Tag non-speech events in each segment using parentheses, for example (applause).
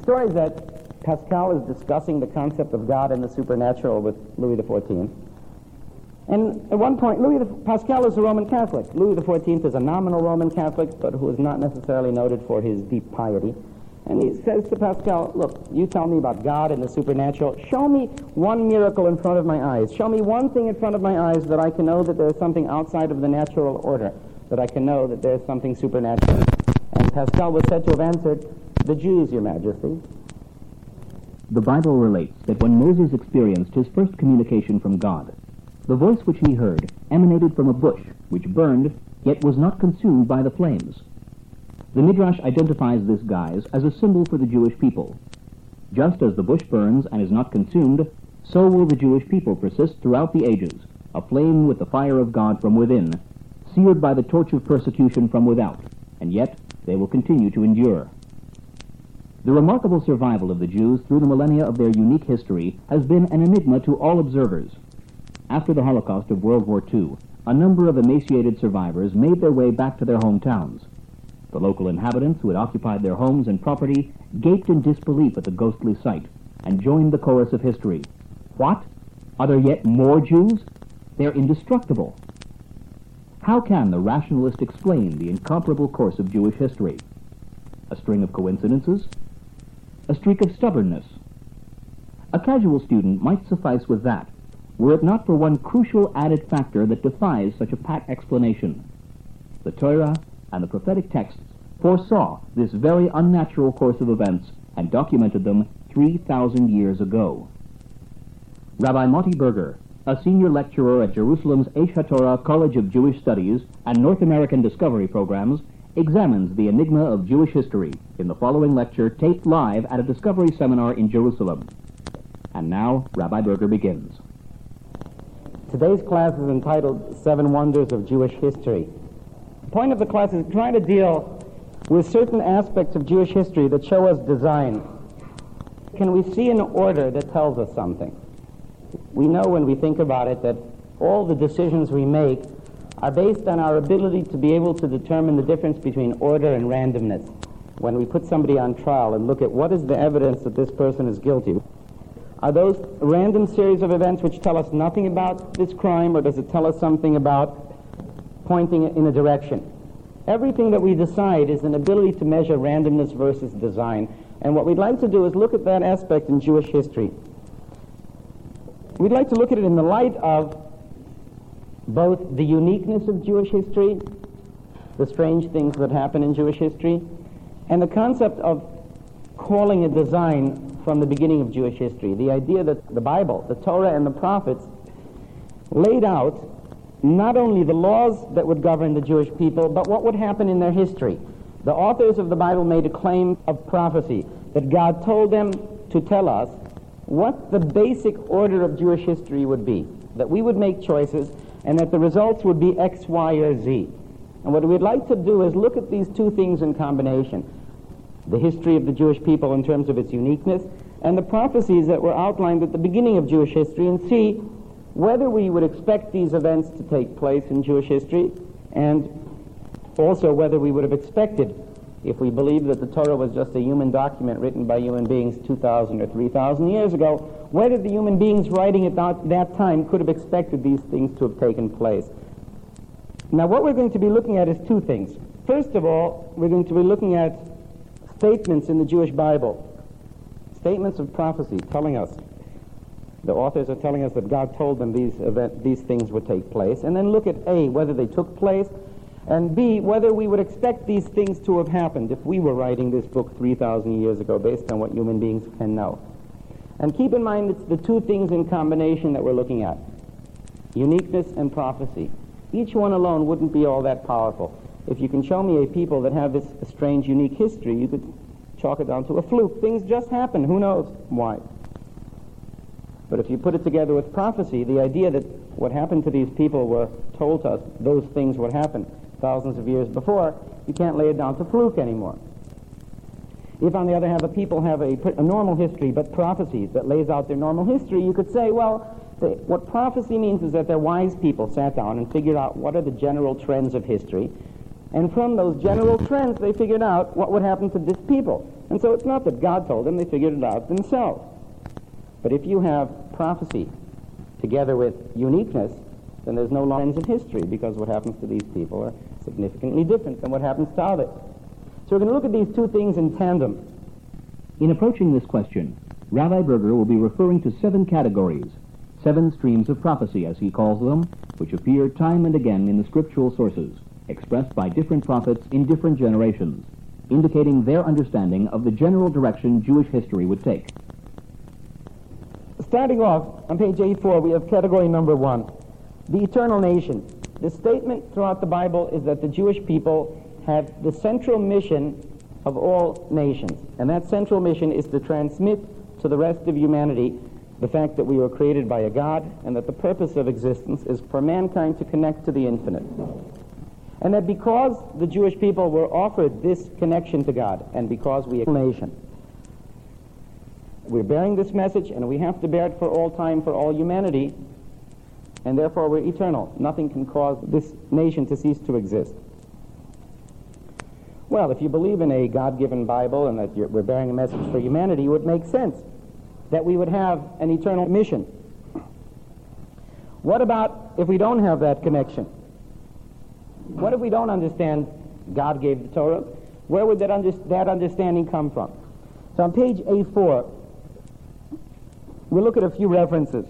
The story is that Pascal is discussing the concept of God and the supernatural with Louis XIV. And at one point, Louis the, Pascal is a Roman Catholic. Louis XIV is a nominal Roman Catholic, but who is not necessarily noted for his deep piety. And he says to Pascal, look, you tell me about God and the supernatural. Show me one miracle in front of my eyes. Show me one thing in front of my eyes that I can know that there's something outside of the natural order, that I can know that there's something supernatural. And Pascal was said to have answered, the Jews, Your Majesty. The Bible relates that when Moses experienced his first communication from God, the voice which he heard emanated from a bush which burned, yet was not consumed by the flames. The Midrash identifies this guise as a symbol for the Jewish people. Just as the bush burns and is not consumed, so will the Jewish people persist throughout the ages, aflame with the fire of God from within, seared by the torch of persecution from without, and yet they will continue to endure. The remarkable survival of the Jews through the millennia of their unique history has been an enigma to all observers. After the Holocaust of World War II, a number of emaciated survivors made their way back to their hometowns. The local inhabitants who had occupied their homes and property gaped in disbelief at the ghostly sight and joined the chorus of history. What? Are there yet more Jews? They're indestructible. How can the rationalist explain the incomparable course of Jewish history? A string of coincidences? A streak of stubbornness? A casual student might suffice with that, were it not for one crucial added factor that defies such a pat explanation. The Torah and the prophetic texts foresaw this very unnatural course of events and documented them 3,000 years ago. Rabbi Motti Berger, a senior lecturer at Jerusalem's Aish HaTorah College of Jewish Studies and North American Discovery Programs, examines the enigma of Jewish history in the following lecture taped live at a Discovery seminar in Jerusalem. And now, Rabbi Berger begins. Today's class is entitled Seven Wonders of Jewish History. The point of the class is trying to deal with certain aspects of Jewish history that show us design. Can we see an order that tells us something? We know when we think about it that all the decisions we make are based on our ability to be able to determine the difference between order and randomness. When we put somebody on trial and look at what is the evidence that this person is guilty, are those random series of events which tell us nothing about this crime, or does it tell us something about pointing in a direction? Everything that we decide is an ability to measure randomness versus design. And what we'd like to do is look at that aspect in Jewish history. We'd like to look at it in the light of both the uniqueness of Jewish history, the strange things that happen in Jewish history, and the concept of calling a design from the beginning of Jewish history. The idea that the Bible, the Torah, and the prophets laid out not only the laws that would govern the Jewish people, but what would happen in their history. The authors of the Bible made a claim of prophecy that God told them to tell us what the basic order of Jewish history would be, that we would make choices and that the results would be X, Y, or Z. And what we'd like to do is look at these two things in combination. The history of the Jewish people in terms of its uniqueness and the prophecies that were outlined at the beginning of Jewish history and see whether we would expect these events to take place in Jewish history and also whether we would have expected if we believe that the Torah was just a human document written by human beings 2,000 or 3,000 years ago, whether the human beings writing at that, that time could have expected these things to have taken place. Now, what we're going to be looking at is two things. First of all, we're going to be looking at statements in the Jewish Bible, statements of prophecy telling us, the authors are telling us that God told them these, event, these things would take place, and then look at A, whether they took place, and B, whether we would expect these things to have happened if we were writing this book 3,000 years ago based on what human beings can know. And keep in mind it's the two things in combination that we're looking at uniqueness and prophecy. Each one alone wouldn't be all that powerful. If you can show me a people that have this strange, unique history, you could chalk it down to a fluke. Things just happen. Who knows why? But if you put it together with prophecy, the idea that what happened to these people were told to us, those things would happen thousands of years before, you can't lay it down to fluke anymore. If, on the other hand, a people have a, a normal history but prophecies that lays out their normal history, you could say, well, the, what prophecy means is that their wise people sat down and figured out what are the general trends of history, and from those general (laughs) trends, they figured out what would happen to this people. And so it's not that God told them, they figured it out themselves. But if you have prophecy together with uniqueness, then there's no lines of history because what happens to these people are significantly different than what happens to others. So we're going to look at these two things in tandem. In approaching this question, Rabbi Berger will be referring to seven categories, seven streams of prophecy, as he calls them, which appear time and again in the scriptural sources, expressed by different prophets in different generations, indicating their understanding of the general direction Jewish history would take. Starting off on page 84, we have category number one, the eternal nation. The statement throughout the Bible is that the Jewish people have the central mission of all nations. And that central mission is to transmit to the rest of humanity the fact that we were created by a God and that the purpose of existence is for mankind to connect to the infinite. And that because the Jewish people were offered this connection to God and because we are a nation, we're bearing this message and we have to bear it for all time, for all humanity, and therefore we're eternal. Nothing can cause this nation to cease to exist. Well, if you believe in a God-given Bible and that we're bearing a message for humanity, it would make sense that we would have an eternal mission. What about if we don't have that connection? What if we don't understand God gave the Torah? Where would that, under, that understanding come from? So on page A4, we'll look at a few references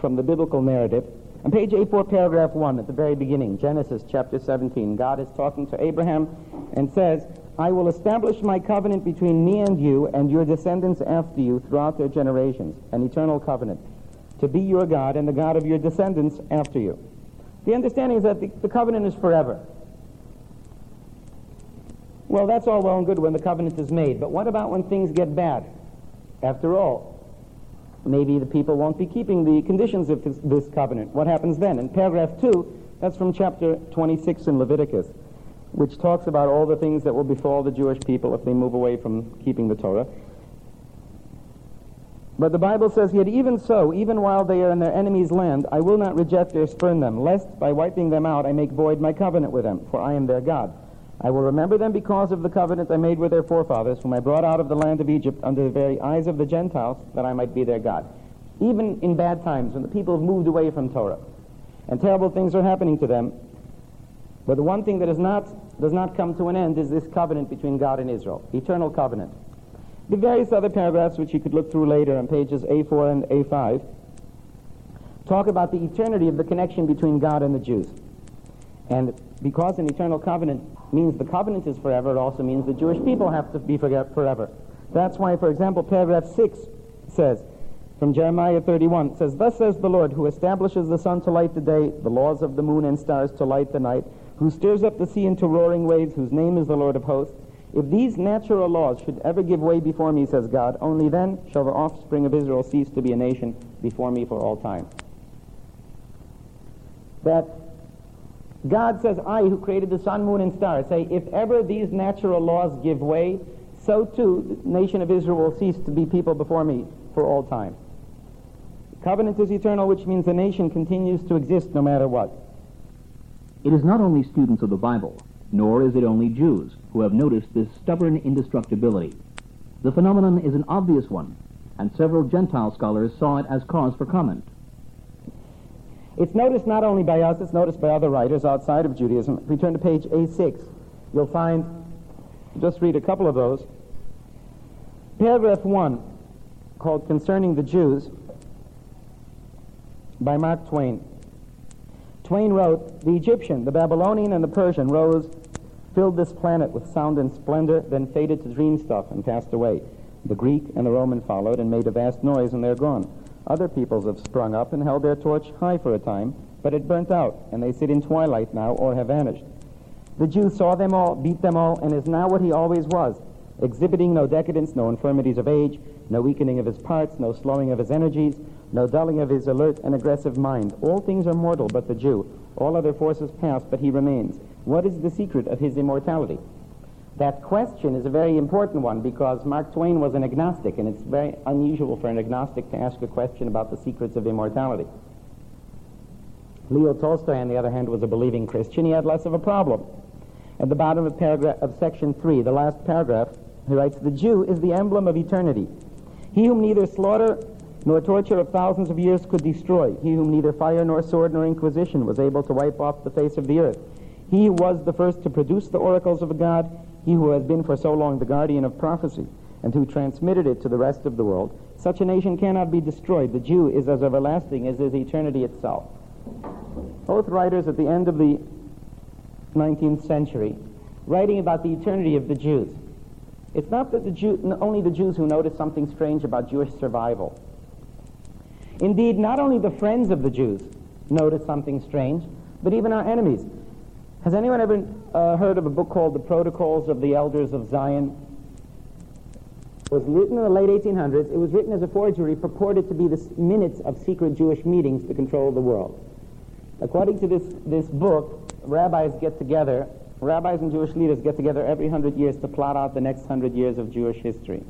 from the biblical narrative. On page A4, paragraph 1, at the very beginning, Genesis chapter 17, God is talking to Abraham and says, I will establish my covenant between me and you and your descendants after you throughout their generations, an eternal covenant, to be your God and the God of your descendants after you. The understanding is that the, the covenant is forever. Well, that's all well and good when the covenant is made, but what about when things get bad? After all, maybe the people won't be keeping the conditions of this, this covenant. What happens then? In paragraph 2, that's from chapter 26 in Leviticus, which talks about all the things that will befall the Jewish people if they move away from keeping the Torah. But the Bible says, Yet even so, even while they are in their enemy's land, I will not reject or spurn them, lest by wiping them out I make void my covenant with them, for I am their God. I will remember them because of the covenant I made with their forefathers, whom I brought out of the land of Egypt under the very eyes of the Gentiles, that I might be their God. Even in bad times, when the people have moved away from Torah, and terrible things are happening to them, but the one thing that is not, does not come to an end is this covenant between God and Israel, eternal covenant. The various other paragraphs, which you could look through later on pages A4 and A5, talk about the eternity of the connection between God and the Jews. And because an eternal covenant means the covenant is forever, it also means the Jewish people have to be forever. That's why, for example, paragraph 6 says, from Jeremiah 31, says, Thus says the Lord, who establishes the sun to light the day, the laws of the moon and stars to light the night, who stirs up the sea into roaring waves, whose name is the Lord of hosts. If these natural laws should ever give way before me, says God, only then shall the offspring of Israel cease to be a nation before me for all time. That God says, I who created the sun, moon, and stars, say, if ever these natural laws give way, so too the nation of Israel will cease to be people before me for all time. Covenant is eternal, which means the nation continues to exist no matter what. It is not only students of the Bible, nor is it only Jews, who have noticed this stubborn indestructibility. The phenomenon is an obvious one, and several Gentile scholars saw it as cause for comment. It's noticed not only by us, it's noticed by other writers outside of Judaism. If we turn to page A6, you'll find, just read a couple of those. Paragraph 1, called Concerning the Jews, by Mark Twain. Twain wrote, The Egyptian, the Babylonian, and the Persian rose, filled this planet with sound and splendor, then faded to dream stuff and passed away. The Greek and the Roman followed and made a vast noise, and they're gone. Other peoples have sprung up and held their torch high for a time, but it burnt out, and they sit in twilight now or have vanished. The Jew saw them all, beat them all, and is now what he always was, exhibiting no decadence, no infirmities of age, no weakening of his parts, no slowing of his energies, no dulling of his alert and aggressive mind. All things are mortal but the Jew. All other forces pass, but he remains. What is the secret of his immortality? That question is a very important one because Mark Twain was an agnostic, and it's very unusual for an agnostic to ask a question about the secrets of immortality. Leo Tolstoy, on the other hand, was a believing Christian. He had less of a problem. At the bottom of paragraph of section three, the last paragraph, He writes, The Jew is the emblem of eternity. He whom neither slaughter nor torture of thousands of years could destroy. He whom neither fire nor sword nor inquisition was able to wipe off the face of the earth. He was the first to produce the oracles of God. He who has been for so long the guardian of prophecy and who transmitted it to the rest of the world. Such a nation cannot be destroyed. The Jew is as everlasting as is eternity itself. Both writers at the end of the 19th century writing about the eternity of the Jews. It's not that the Jew, only the Jews who notice something strange about Jewish survival. Indeed, not only the friends of the Jews notice something strange, but even our enemies. Has anyone ever uh, heard of a book called The Protocols of the Elders of Zion? It was written in the late 1800s. It was written as a forgery purported to be the minutes of secret Jewish meetings to control the world. According to this, this book, rabbis get together, rabbis and Jewish leaders get together every hundred years to plot out the next hundred years of Jewish history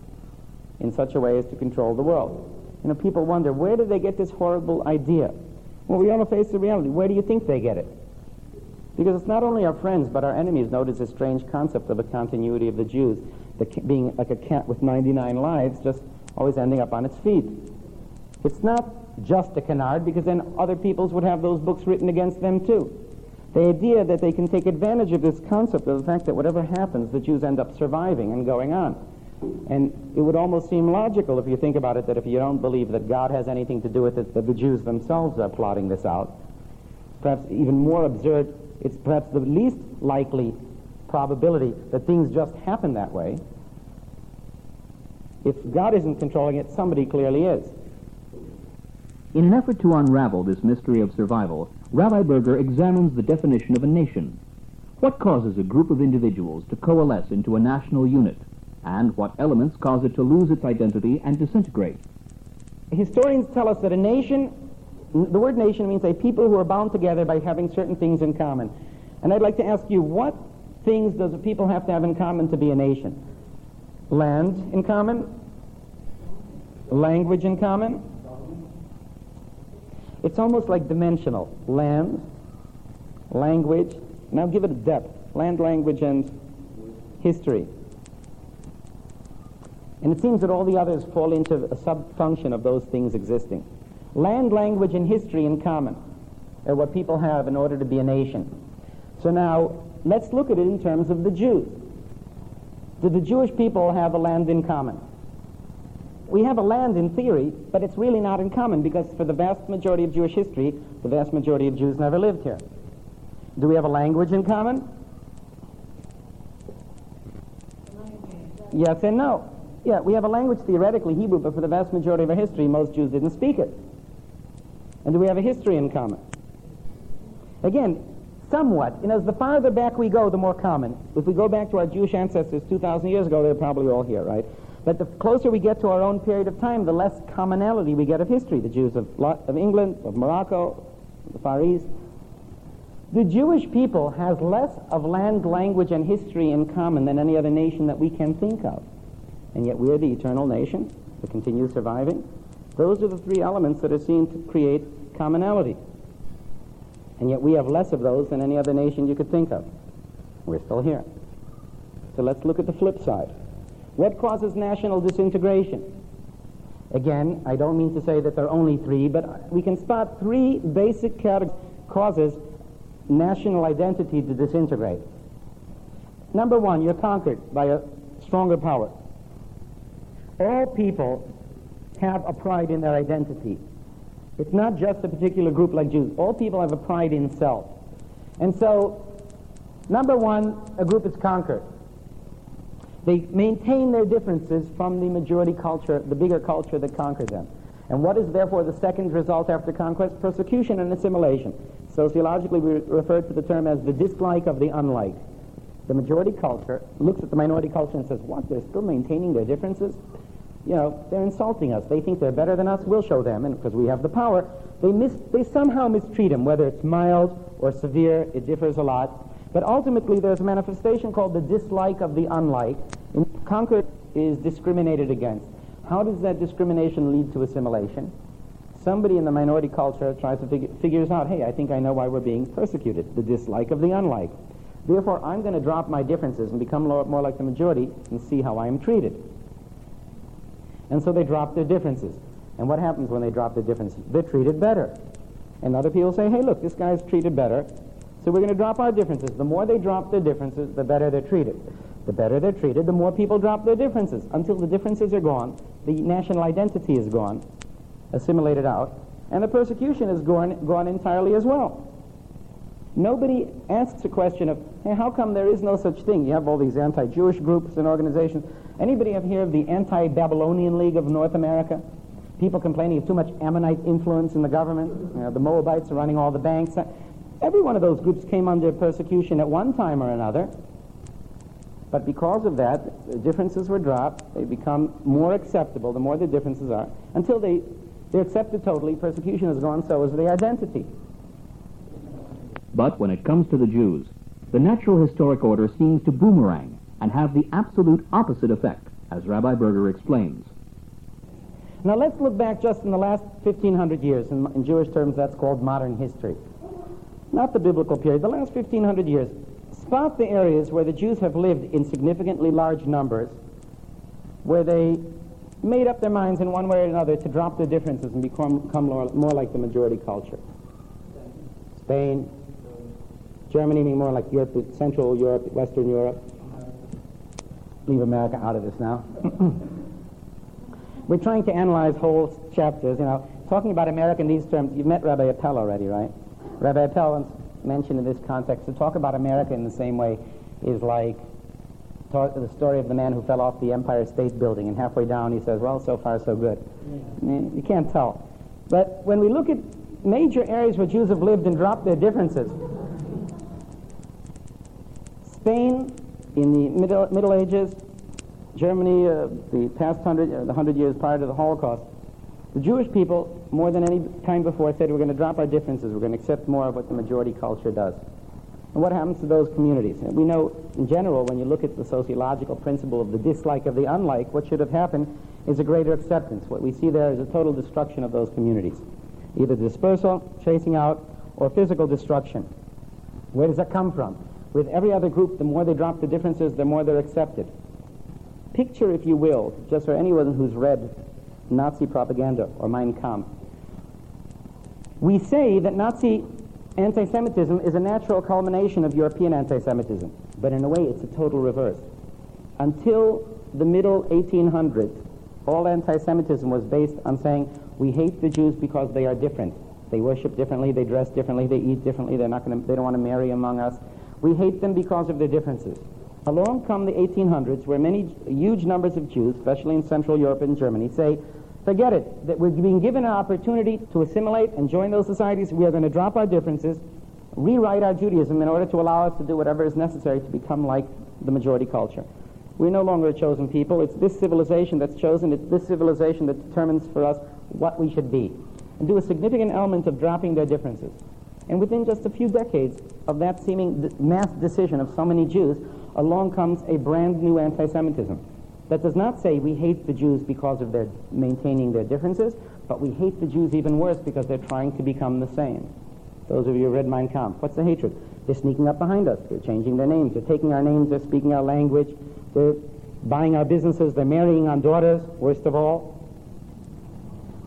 in such a way as to control the world. You know, people wonder, where did they get this horrible idea? Well, we all face the reality. Where do you think they get it? Because it's not only our friends, but our enemies notice this strange concept of a continuity of the Jews, the, being like a cat with 99 lives, just always ending up on its feet. It's not just a canard, because then other peoples would have those books written against them too. The idea that they can take advantage of this concept of the fact that whatever happens, the Jews end up surviving and going on. And it would almost seem logical if you think about it that if you don't believe that God has anything to do with it, that the Jews themselves are plotting this out. Perhaps even more absurd, it's perhaps the least likely probability that things just happen that way. If God isn't controlling it, somebody clearly is. In an effort to unravel this mystery of survival, Rabbi Berger examines the definition of a nation. What causes a group of individuals to coalesce into a national unit? and what elements cause it to lose its identity and disintegrate. Historians tell us that a nation, the word nation means a people who are bound together by having certain things in common. And I'd like to ask you, what things does a people have to have in common to be a nation? Land in common? Language in common? It's almost like dimensional. Land, language, now give it a depth. Land, language, and history. And it seems that all the others fall into a sub-function of those things existing. Land, language, and history in common are what people have in order to be a nation. So now, let's look at it in terms of the Jews. Do the Jewish people have a land in common? We have a land in theory, but it's really not in common because for the vast majority of Jewish history, the vast majority of Jews never lived here. Do we have a language in common? Yes and no. Yeah, we have a language theoretically, Hebrew, but for the vast majority of our history, most Jews didn't speak it. And do we have a history in common? Again, somewhat. Know, as the farther back we go, the more common. If we go back to our Jewish ancestors 2,000 years ago, they're probably all here, right? But the closer we get to our own period of time, the less commonality we get of history. The Jews of, of England, of Morocco, the Far East. The Jewish people has less of land, language, and history in common than any other nation that we can think of and yet we are the eternal nation that continues surviving. Those are the three elements that are seen to create commonality. And yet we have less of those than any other nation you could think of. We're still here. So let's look at the flip side. What causes national disintegration? Again, I don't mean to say that there are only three, but we can spot three basic causes national identity to disintegrate. Number one, you're conquered by a stronger power all people have a pride in their identity. It's not just a particular group like Jews. All people have a pride in self. And so, number one, a group is conquered. They maintain their differences from the majority culture, the bigger culture that conquered them. And what is therefore the second result after conquest? Persecution and assimilation. Sociologically, we refer to the term as the dislike of the unlike. The majority culture looks at the minority culture and says, what, they're still maintaining their differences? You know, they're insulting us. They think they're better than us. We'll show them, and because we have the power, they mis- they somehow mistreat them, whether it's mild or severe. It differs a lot. But ultimately, there's a manifestation called the dislike of the unlike. And conquered is discriminated against. How does that discrimination lead to assimilation? Somebody in the minority culture tries to figure, figures out, hey, I think I know why we're being persecuted. The dislike of the unlike. Therefore, I'm going to drop my differences and become more like the majority and see how I am treated. And so they drop their differences. And what happens when they drop their differences? They're treated better. And other people say, hey, look, this guy's treated better, so we're going to drop our differences. The more they drop their differences, the better they're treated. The better they're treated, the more people drop their differences. Until the differences are gone, the national identity is gone, assimilated out, and the persecution is gone, gone entirely as well. Nobody asks a question of, hey, how come there is no such thing? You have all these anti-Jewish groups and organizations. Anybody ever hear of the Anti-Babylonian League of North America? People complaining of too much Ammonite influence in the government. You know, the Moabites are running all the banks. Every one of those groups came under persecution at one time or another. But because of that, the differences were dropped. They become more acceptable the more the differences are. Until they, they're accepted totally, persecution has gone, so is the identity. But when it comes to the Jews, the natural historic order seems to boomerang and have the absolute opposite effect, as Rabbi Berger explains. Now let's look back just in the last 1500 years. In, in Jewish terms, that's called modern history. Not the biblical period, the last 1500 years. Spot the areas where the Jews have lived in significantly large numbers, where they made up their minds in one way or another to drop their differences and become, become more, more like the majority culture. Spain, Germany being more like Europe, Central Europe, Western Europe. Leave America out of this now. (clears throat) We're trying to analyze whole chapters, you know, talking about America in these terms. You've met Rabbi Appel already, right? Rabbi Appel once mentioned in this context to talk about America in the same way is like talk, the story of the man who fell off the Empire State Building, and halfway down he says, well, so far so good. Yeah. Eh, you can't tell. But when we look at major areas where Jews have lived and dropped their differences, Spain in the Middle, Middle Ages, Germany, uh, the past hundred, uh, the hundred years prior to the Holocaust, the Jewish people, more than any time before, said we're going to drop our differences. We're going to accept more of what the majority culture does. And what happens to those communities? We know, in general, when you look at the sociological principle of the dislike of the unlike, what should have happened is a greater acceptance. What we see there is a total destruction of those communities, either dispersal, chasing out, or physical destruction. Where does that come from? With every other group, the more they drop the differences, the more they're accepted. Picture, if you will, just for anyone who's read Nazi propaganda or Mein Kampf, we say that Nazi anti-Semitism is a natural culmination of European anti-Semitism, but in a way it's a total reverse. Until the middle 1800s, all anti-Semitism was based on saying we hate the Jews because they are different. They worship differently, they dress differently, they eat differently, they're not to, they don't want to marry among us. We hate them because of their differences. Along come the 1800s, where many huge numbers of Jews, especially in Central Europe and Germany, say, forget it, that we're being given an opportunity to assimilate and join those societies. We are going to drop our differences, rewrite our Judaism in order to allow us to do whatever is necessary to become like the majority culture. We're no longer a chosen people. It's this civilization that's chosen. It's this civilization that determines for us what we should be. And do a significant element of dropping their differences. And within just a few decades of that seeming mass decision of so many Jews, along comes a brand new anti-Semitism. That does not say we hate the Jews because of their maintaining their differences, but we hate the Jews even worse because they're trying to become the same. Those of you who read Mein Kampf, what's the hatred? They're sneaking up behind us. They're changing their names. They're taking our names. They're speaking our language. They're buying our businesses. They're marrying our daughters, worst of all.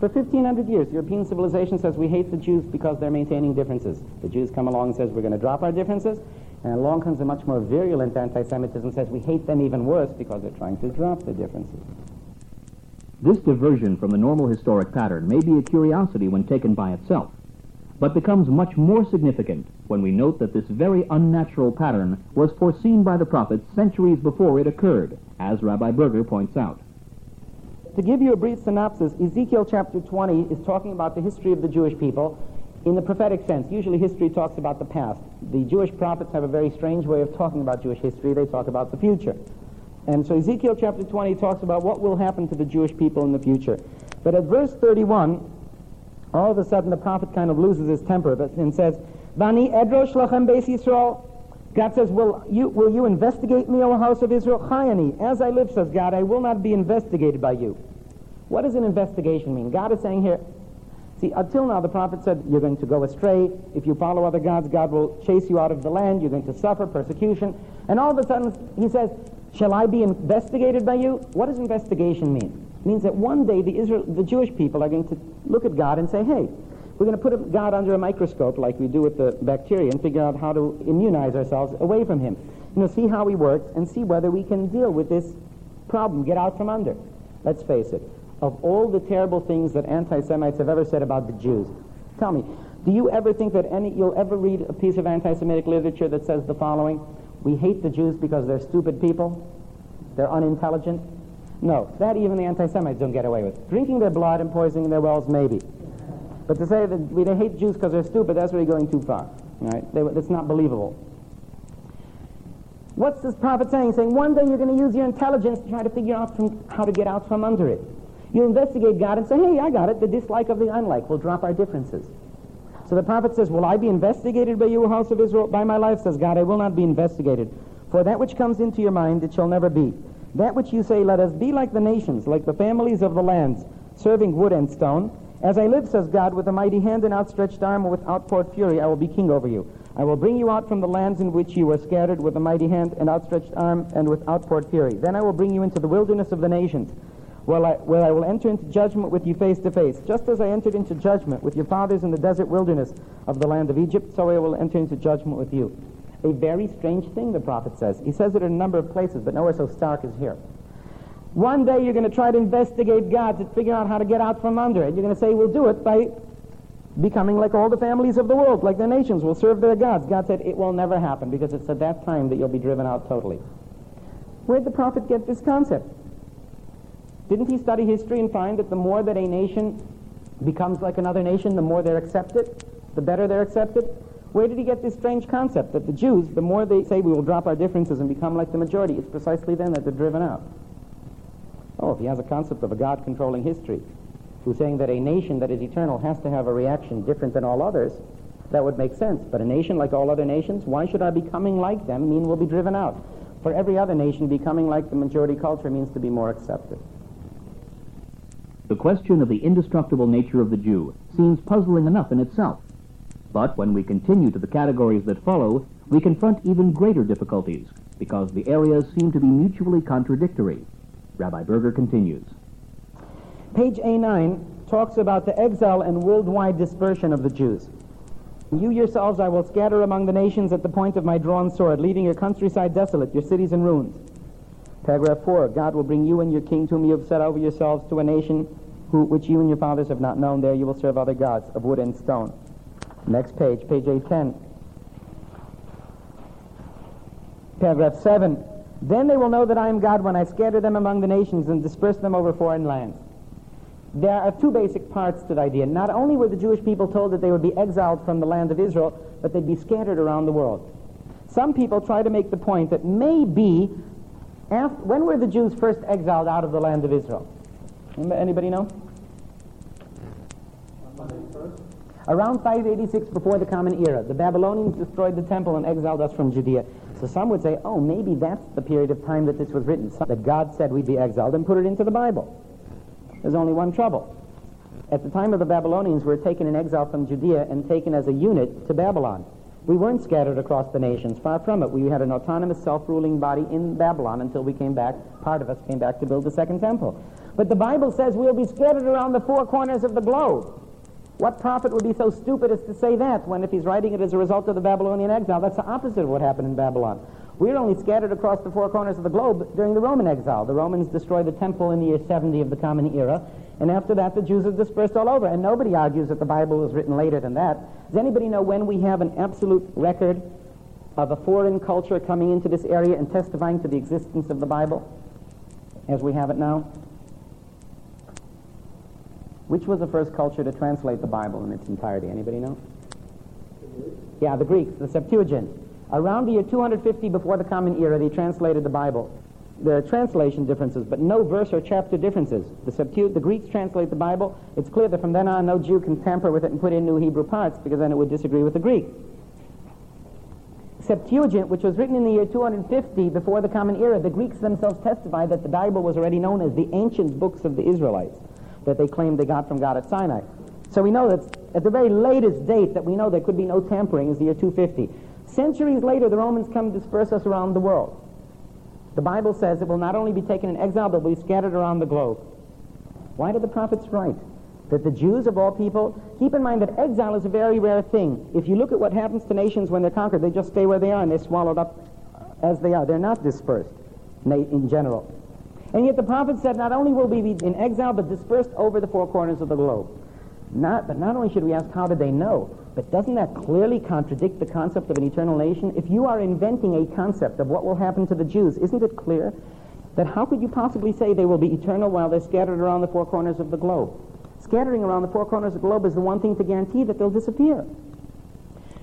For 1,500 years, European civilization says we hate the Jews because they're maintaining differences. The Jews come along and says we're going to drop our differences, and along comes a much more virulent anti-Semitism says we hate them even worse because they're trying to drop the differences. This diversion from the normal historic pattern may be a curiosity when taken by itself, but becomes much more significant when we note that this very unnatural pattern was foreseen by the prophets centuries before it occurred, as Rabbi Berger points out. To give you a brief synopsis, Ezekiel chapter 20 is talking about the history of the Jewish people in the prophetic sense. Usually history talks about the past. The Jewish prophets have a very strange way of talking about Jewish history. They talk about the future. And so Ezekiel chapter 20 talks about what will happen to the Jewish people in the future. But at verse 31, all of a sudden the prophet kind of loses his temper and says, Bani edrosh lachem beis Yisrael. God says, will you, will you investigate me, O house of Israel? Chayani. As I live, says God, I will not be investigated by you. What does an investigation mean? God is saying here, See, until now, the prophet said, You're going to go astray. If you follow other gods, God will chase you out of the land. You're going to suffer persecution. And all of a sudden, he says, Shall I be investigated by you? What does investigation mean? It means that one day the, Israel, the Jewish people are going to look at God and say, Hey, we're going to put God under a microscope like we do with the bacteria and figure out how to immunize ourselves away from him. You know, see how he works and see whether we can deal with this problem, get out from under. Let's face it of all the terrible things that anti-Semites have ever said about the Jews. Tell me, do you ever think that any, you'll ever read a piece of anti-Semitic literature that says the following? We hate the Jews because they're stupid people. They're unintelligent. No, that even the anti-Semites don't get away with. Drinking their blood and poisoning their wells, maybe. But to say that we hate Jews because they're stupid, that's really going too far. Right? That's not believable. What's this prophet saying? Saying one day you're going to use your intelligence to try to figure out from, how to get out from under it. You investigate God and say, hey, I got it. The dislike of the unlike. We'll drop our differences. So the prophet says, Will I be investigated by you, house of Israel? By my life, says God, I will not be investigated. For that which comes into your mind, it shall never be. That which you say, Let us be like the nations, like the families of the lands, serving wood and stone. As I live, says God, with a mighty hand and outstretched arm and with outpoured fury, I will be king over you. I will bring you out from the lands in which you were scattered with a mighty hand and outstretched arm and with outpoured fury. Then I will bring you into the wilderness of the nations where I, where I will enter into judgment with you face to face. Just as I entered into judgment with your fathers in the desert wilderness of the land of Egypt, so I will enter into judgment with you. A very strange thing, the prophet says. He says it in a number of places, but nowhere so stark as here. One day you're going to try to investigate God to figure out how to get out from under it. You're going to say, we'll do it by becoming like all the families of the world, like the nations, will serve their gods. God said, it will never happen because it's at that time that you'll be driven out totally. Where'd the prophet get this concept? Didn't he study history and find that the more that a nation becomes like another nation, the more they're accepted, the better they're accepted? Where did he get this strange concept that the Jews, the more they say we will drop our differences and become like the majority, it's precisely then that they're driven out? Oh, if he has a concept of a God controlling history, who's saying that a nation that is eternal has to have a reaction different than all others, that would make sense. But a nation like all other nations, why should our becoming like them mean we'll be driven out? For every other nation, becoming like the majority culture means to be more accepted. The question of the indestructible nature of the Jew seems puzzling enough in itself. But when we continue to the categories that follow, we confront even greater difficulties because the areas seem to be mutually contradictory. Rabbi Berger continues. Page A9 talks about the exile and worldwide dispersion of the Jews. You yourselves I will scatter among the nations at the point of my drawn sword, leaving your countryside desolate, your cities in ruins. Paragraph 4, God will bring you and your king whom you have set over yourselves to a nation who, which you and your fathers have not known. There you will serve other gods of wood and stone. Next page, page 810. Paragraph 7. Then they will know that I am God when I scatter them among the nations and disperse them over foreign lands. There are two basic parts to the idea. Not only were the Jewish people told that they would be exiled from the land of Israel, but they'd be scattered around the world. Some people try to make the point that maybe, after, when were the Jews first exiled out of the land of Israel? Anybody know? Around 586 before the Common Era, the Babylonians destroyed the temple and exiled us from Judea. So some would say, oh, maybe that's the period of time that this was written, that God said we'd be exiled and put it into the Bible. There's only one trouble. At the time of the Babylonians, we were taken in exile from Judea and taken as a unit to Babylon. We weren't scattered across the nations, far from it. We had an autonomous, self-ruling body in Babylon until we came back, part of us came back to build the second temple. But the Bible says we'll be scattered around the four corners of the globe. What prophet would be so stupid as to say that when if he's writing it as a result of the Babylonian exile, that's the opposite of what happened in Babylon. We were only scattered across the four corners of the globe during the Roman exile. The Romans destroyed the temple in the year 70 of the Common Era, and after that the Jews are dispersed all over. And nobody argues that the Bible was written later than that. Does anybody know when we have an absolute record of a foreign culture coming into this area and testifying to the existence of the Bible as we have it now? Which was the first culture to translate the Bible in its entirety? Anybody know? Yeah, the Greeks, the Septuagint. Around the year 250 before the Common Era, they translated the Bible. There are translation differences, but no verse or chapter differences. The, Septu- the Greeks translate the Bible. It's clear that from then on, no Jew can tamper with it and put in new Hebrew parts, because then it would disagree with the Greek. Septuagint, which was written in the year 250 before the Common Era, the Greeks themselves testify that the Bible was already known as the ancient books of the Israelites that they claimed they got from God at Sinai. So we know that at the very latest date that we know there could be no tampering is the year 250. Centuries later, the Romans come disperse us around the world. The Bible says it will not only be taken in exile, but will be scattered around the globe. Why did the prophets write? That the Jews of all people, keep in mind that exile is a very rare thing. If you look at what happens to nations when they're conquered, they just stay where they are and they're swallowed up as they are. They're not dispersed in general. And yet the prophet said not only will we be in exile, but dispersed over the four corners of the globe. Not, but not only should we ask how did they know, but doesn't that clearly contradict the concept of an eternal nation? If you are inventing a concept of what will happen to the Jews, isn't it clear that how could you possibly say they will be eternal while they're scattered around the four corners of the globe? Scattering around the four corners of the globe is the one thing to guarantee that they'll disappear.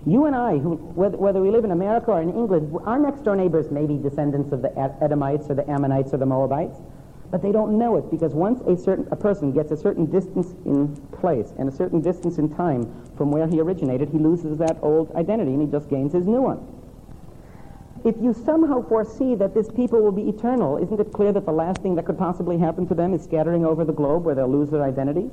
You and I, who, whether, whether we live in America or in England, our next door neighbors may be descendants of the Edomites or the Ammonites or the Moabites. But they don't know it because once a certain a person gets a certain distance in place and a certain distance in time from where he originated, he loses that old identity and he just gains his new one. If you somehow foresee that this people will be eternal, isn't it clear that the last thing that could possibly happen to them is scattering over the globe where they'll lose their identity?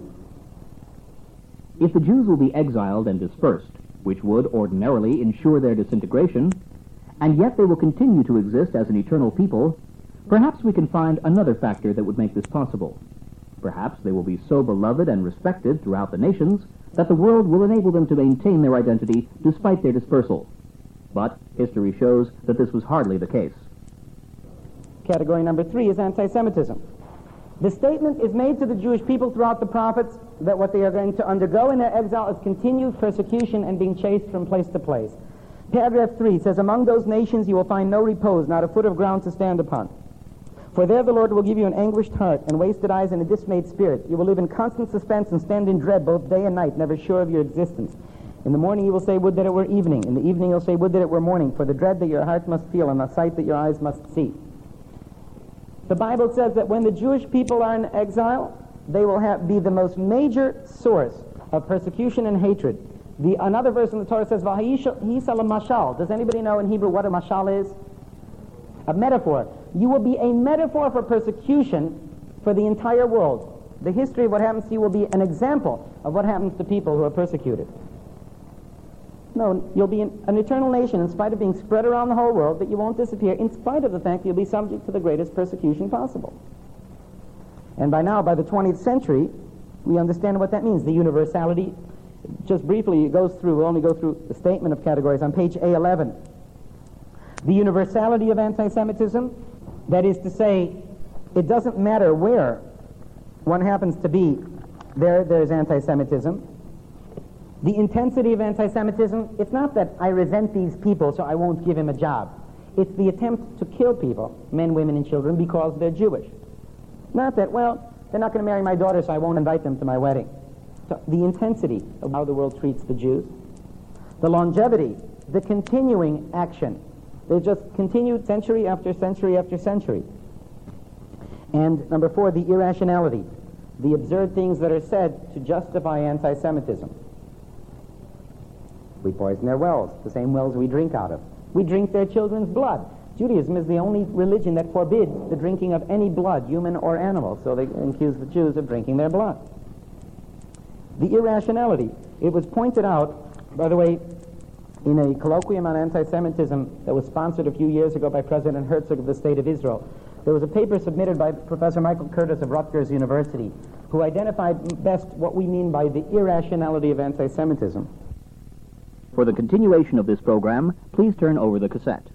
If the Jews will be exiled and dispersed, which would ordinarily ensure their disintegration, and yet they will continue to exist as an eternal people, Perhaps we can find another factor that would make this possible. Perhaps they will be so beloved and respected throughout the nations that the world will enable them to maintain their identity despite their dispersal. But history shows that this was hardly the case. Category number three is anti-Semitism. The statement is made to the Jewish people throughout the prophets that what they are going to undergo in their exile is continued persecution and being chased from place to place. Paragraph 3 says, Among those nations you will find no repose, not a foot of ground to stand upon. For there the Lord will give you an anguished heart and wasted eyes and a dismayed spirit. You will live in constant suspense and stand in dread both day and night, never sure of your existence. In the morning you will say, Would that it were evening. In the evening you'll say, Would that it were morning, for the dread that your heart must feel and the sight that your eyes must see. The Bible says that when the Jewish people are in exile, they will have, be the most major source of persecution and hatred. The, another verse in the Torah says, mashal. Does anybody know in Hebrew what a mashal is? A metaphor. You will be a metaphor for persecution for the entire world. The history of what happens to you will be an example of what happens to people who are persecuted. No, you'll be an, eternal nation in spite of being spread around the whole world, but you won't disappear in spite of the fact that you'll be subject to the greatest persecution possible. And by now, by the 20th century, we understand what that means. The universality, just briefly, it goes through, we'll only go through the statement of categories on page A11. The universality of anti-Semitism, that is to say, it doesn't matter where one happens to be, there there's anti-Semitism. The intensity of anti-Semitism, it's not that I resent these people so I won't give him a job. It's the attempt to kill people, men, women, and children, because they're Jewish. Not that, well, they're not going to marry my daughter so I won't invite them to my wedding. So the intensity of how the world treats the Jews. The longevity, the continuing action they just continued century after century after century. And number four, the irrationality, the absurd things that are said to justify anti-Semitism. We poison their wells, the same wells we drink out of. We drink their children's blood. Judaism is the only religion that forbids the drinking of any blood, human or animal, so they accuse the Jews of drinking their blood. The irrationality. It was pointed out, by the way, in a colloquium on anti-Semitism that was sponsored a few years ago by President Herzog of the State of Israel. There was a paper submitted by Professor Michael Curtis of Rutgers University who identified best what we mean by the irrationality of anti-Semitism. For the continuation of this program, please turn over the cassette.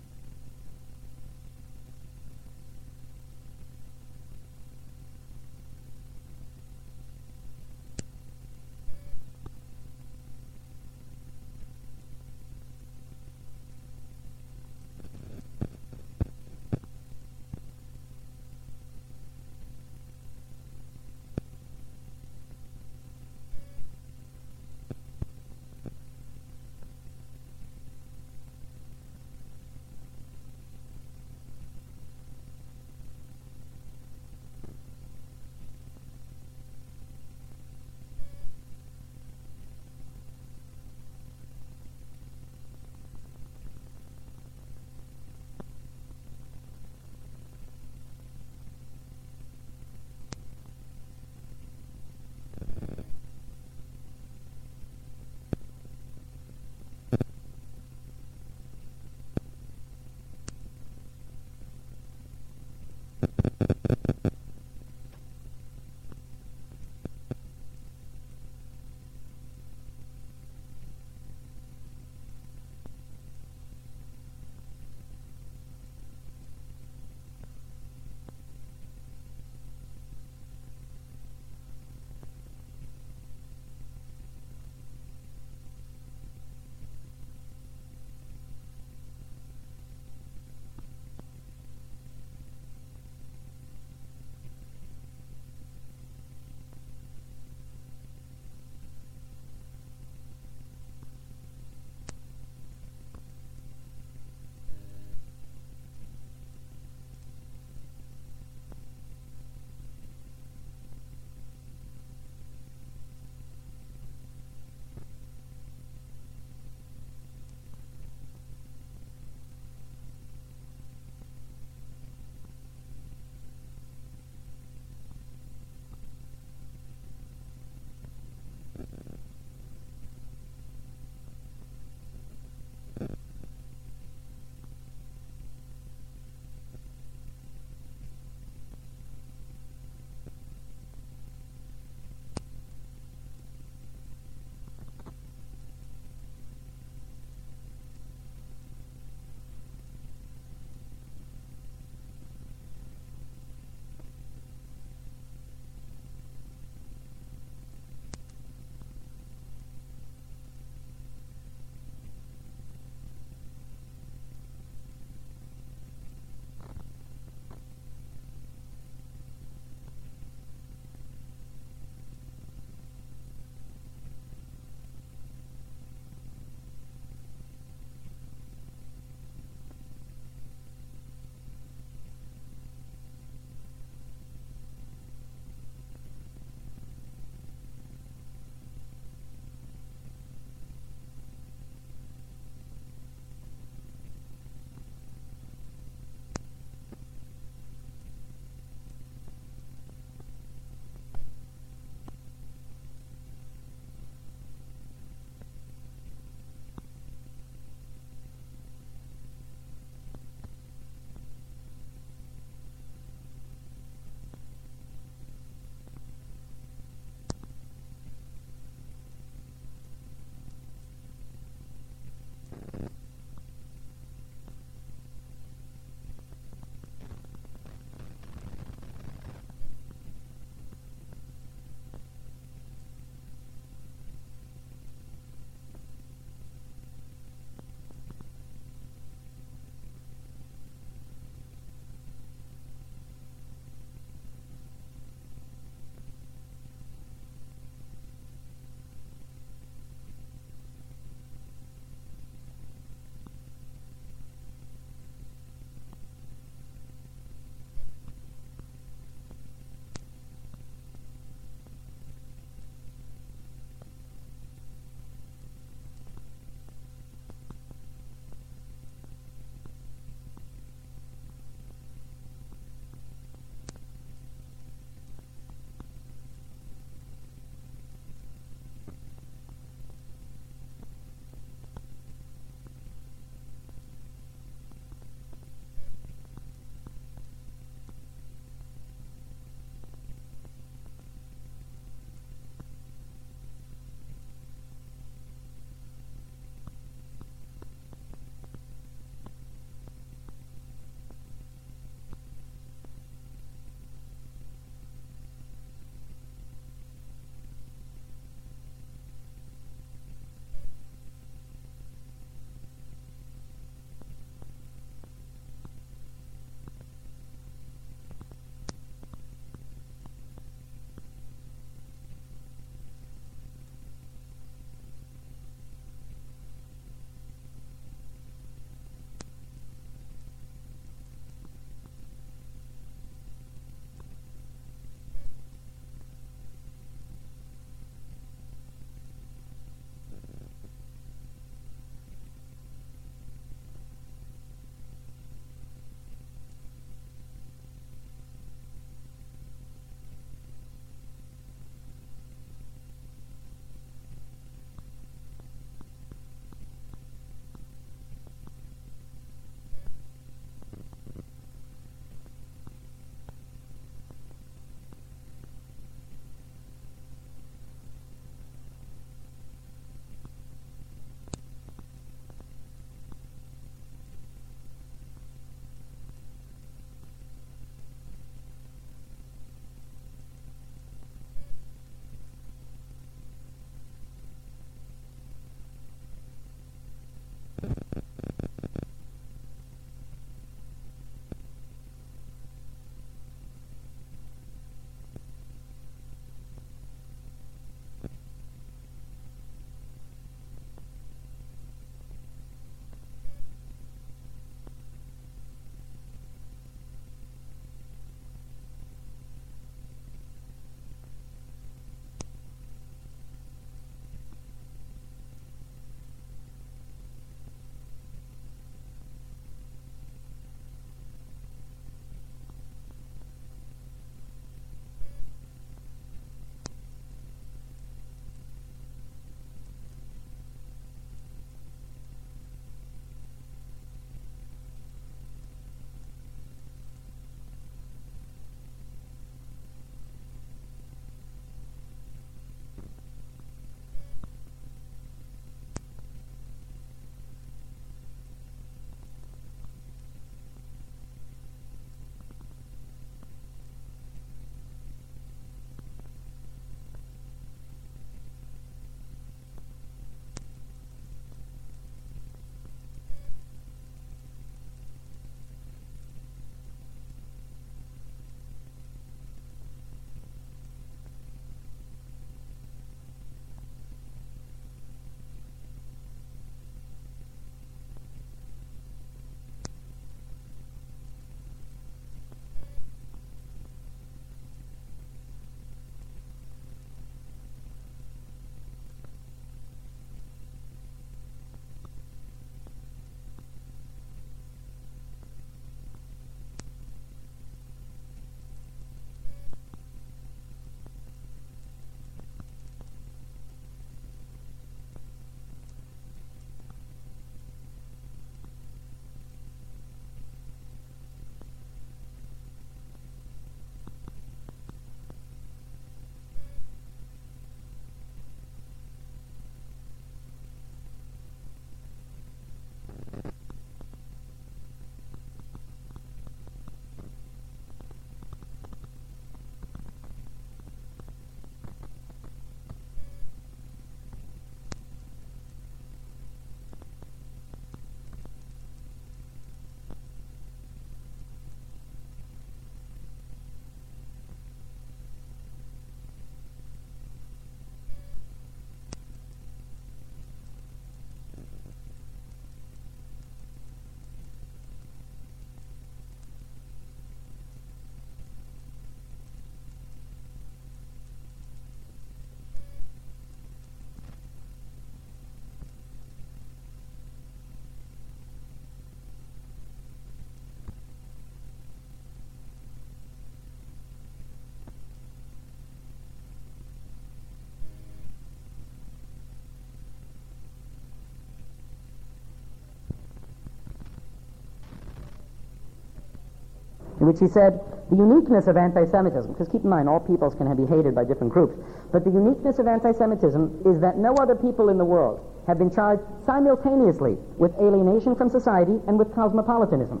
In which he said the uniqueness of anti-Semitism, because keep in mind all peoples can be hated by different groups, but the uniqueness of anti-Semitism is that no other people in the world have been charged simultaneously with alienation from society and with cosmopolitanism.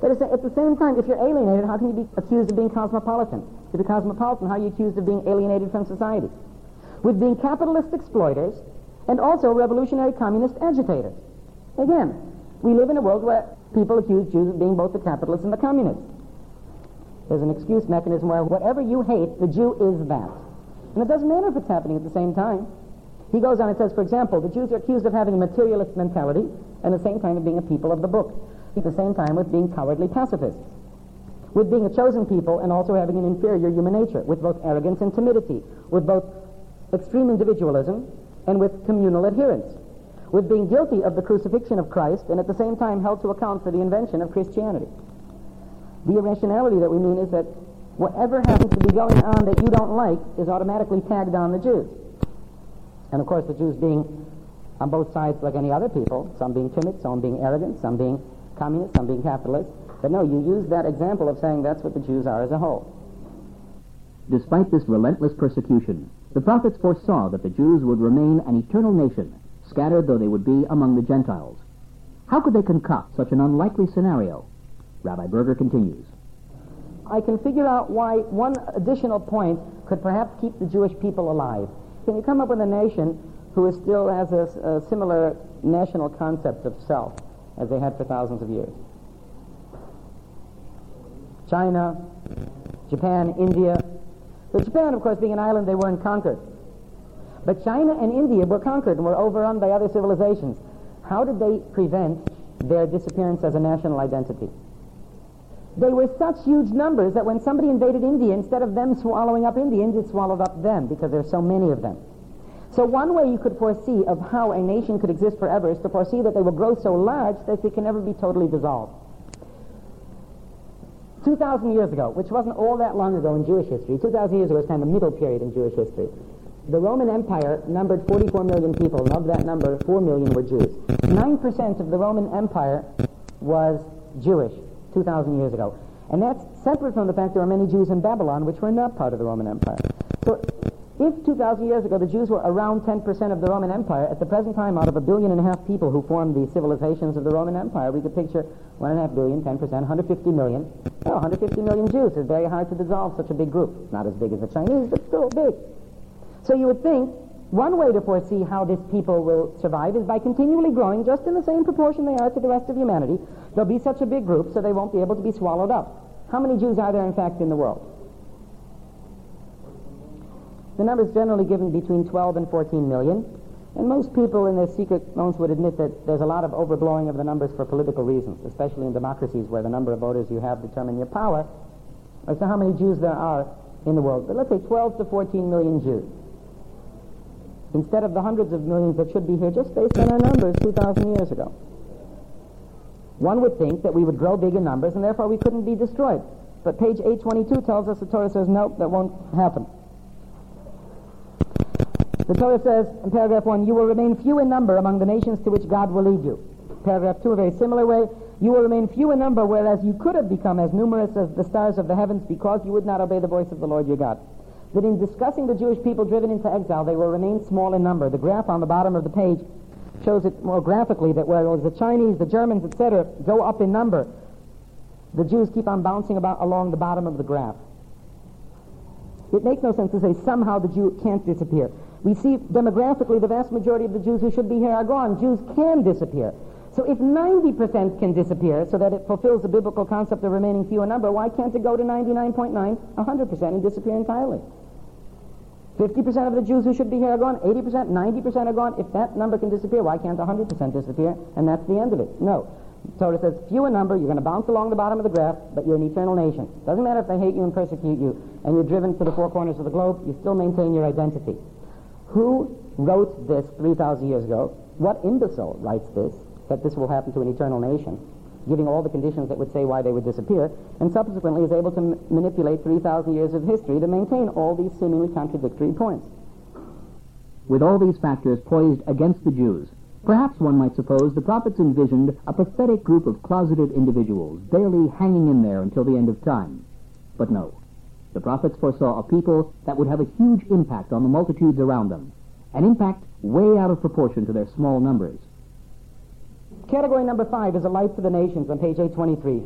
That is, at the same time, if you're alienated, how can you be accused of being cosmopolitan? To be cosmopolitan, how are you accused of being alienated from society? With being capitalist exploiters and also revolutionary communist agitators. Again, we live in a world where people accuse Jews of being both the capitalists and the communists. There's an excuse mechanism where whatever you hate, the Jew is that. And it doesn't matter if it's happening at the same time. He goes on and says, for example, the Jews are accused of having a materialist mentality and at the same time of being a people of the book. At the same time with being cowardly pacifists. With being a chosen people and also having an inferior human nature, with both arrogance and timidity, with both extreme individualism and with communal adherence, with being guilty of the crucifixion of Christ and at the same time held to account for the invention of Christianity. The irrationality that we mean is that whatever happens to be going on that you don't like is automatically tagged on the Jews. And of course, the Jews being on both sides like any other people, some being timid, some being arrogant, some being communist, some being capitalist. But no, you use that example of saying that's what the Jews are as a whole. Despite this relentless persecution, the prophets foresaw that the Jews would remain an eternal nation, scattered though they would be among the Gentiles. How could they concoct such an unlikely scenario? Rabbi Berger continues. I can figure out why one additional point could perhaps keep the Jewish people alive. Can you come up with a nation who still has a, a similar national concept of self as they had for thousands of years? China, Japan, India. But Japan, of course, being an island, they weren't conquered. But China and India were conquered and were overrun by other civilizations. How did they prevent their disappearance as a national identity? They were such huge numbers that when somebody invaded India, instead of them swallowing up India, India swallowed up them because there there's so many of them. So one way you could foresee of how a nation could exist forever is to foresee that they will grow so large that they can never be totally dissolved. 2,000 years ago, which wasn't all that long ago in Jewish history, 2,000 years ago was kind of a middle period in Jewish history. The Roman Empire numbered 44 million people, and of that number, 4 million were Jews. 9% of the Roman Empire was Jewish. 2,000 years ago. And that's separate from the fact there are many Jews in Babylon which were not part of the Roman Empire. So if 2,000 years ago the Jews were around 10% of the Roman Empire, at the present time, out of a billion and a half people who formed the civilizations of the Roman Empire, we could picture 1.5 billion, 10%, 150 million. Well, 150 million Jews is very hard to dissolve such a big group. Not as big as the Chinese, but still big. So you would think one way to foresee how this people will survive is by continually growing just in the same proportion they are to the rest of humanity, They'll be such a big group so they won't be able to be swallowed up. How many Jews are there, in fact, in the world? The number is generally given between 12 and 14 million. And most people in their secret moments would admit that there's a lot of overblowing of the numbers for political reasons, especially in democracies where the number of voters you have determine your power. As to how many Jews there are in the world. But let's say 12 to 14 million Jews. Instead of the hundreds of millions that should be here just based on our numbers 2,000 years ago. One would think that we would grow big in numbers and therefore we couldn't be destroyed. But page 822 tells us the Torah says, no, that won't happen. The Torah says in paragraph 1, you will remain few in number among the nations to which God will lead you. Paragraph 2, a very similar way, you will remain few in number, whereas you could have become as numerous as the stars of the heavens because you would not obey the voice of the Lord your God. That in discussing the Jewish people driven into exile, they will remain small in number. The graph on the bottom of the page shows it more graphically that whereas the Chinese, the Germans, etc., go up in number, the Jews keep on bouncing about along the bottom of the graph. It makes no sense to say somehow the Jew can't disappear. We see demographically the vast majority of the Jews who should be here are gone. Jews can disappear. So if 90% can disappear so that it fulfills the biblical concept of remaining few in number, why can't it go to 99.9, 100% and disappear entirely? 50% of the Jews who should be here are gone, 80%, 90% are gone. If that number can disappear, why can't 100% disappear? And that's the end of it. No. Torah says, few in number, you're going to bounce along the bottom of the graph, but you're an eternal nation. Doesn't matter if they hate you and persecute you, and you're driven to the four corners of the globe, you still maintain your identity. Who wrote this 3,000 years ago? What imbecile writes this, that this will happen to an eternal nation? Giving all the conditions that would say why they would disappear, and subsequently is able to m- manipulate 3,000 years of history to maintain all these seemingly contradictory points. With all these factors poised against the Jews, Perhaps one might suppose the prophets envisioned a pathetic group of closeted individuals, barely hanging in there until the end of time. But no. The prophets foresaw a people that would have a huge impact on the multitudes around them, an impact way out of proportion to their small numbers. Category number five is a light to the nations on page 823.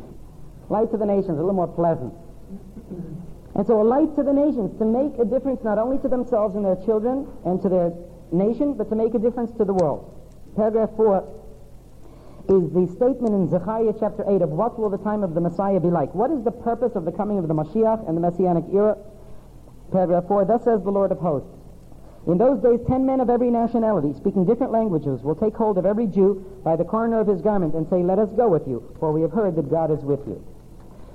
Light to the nations, a little more pleasant. And so a light to the nations to make a difference not only to themselves and their children and to their nation, but to make a difference to the world. Paragraph 4 is the statement in Zechariah chapter 8 of what will the time of the Messiah be like. What is the purpose of the coming of the Mashiach and the Messianic era? Paragraph 4, thus says the Lord of hosts. In those days, ten men of every nationality, speaking different languages, will take hold of every Jew by the corner of his garment and say, Let us go with you, for we have heard that God is with you.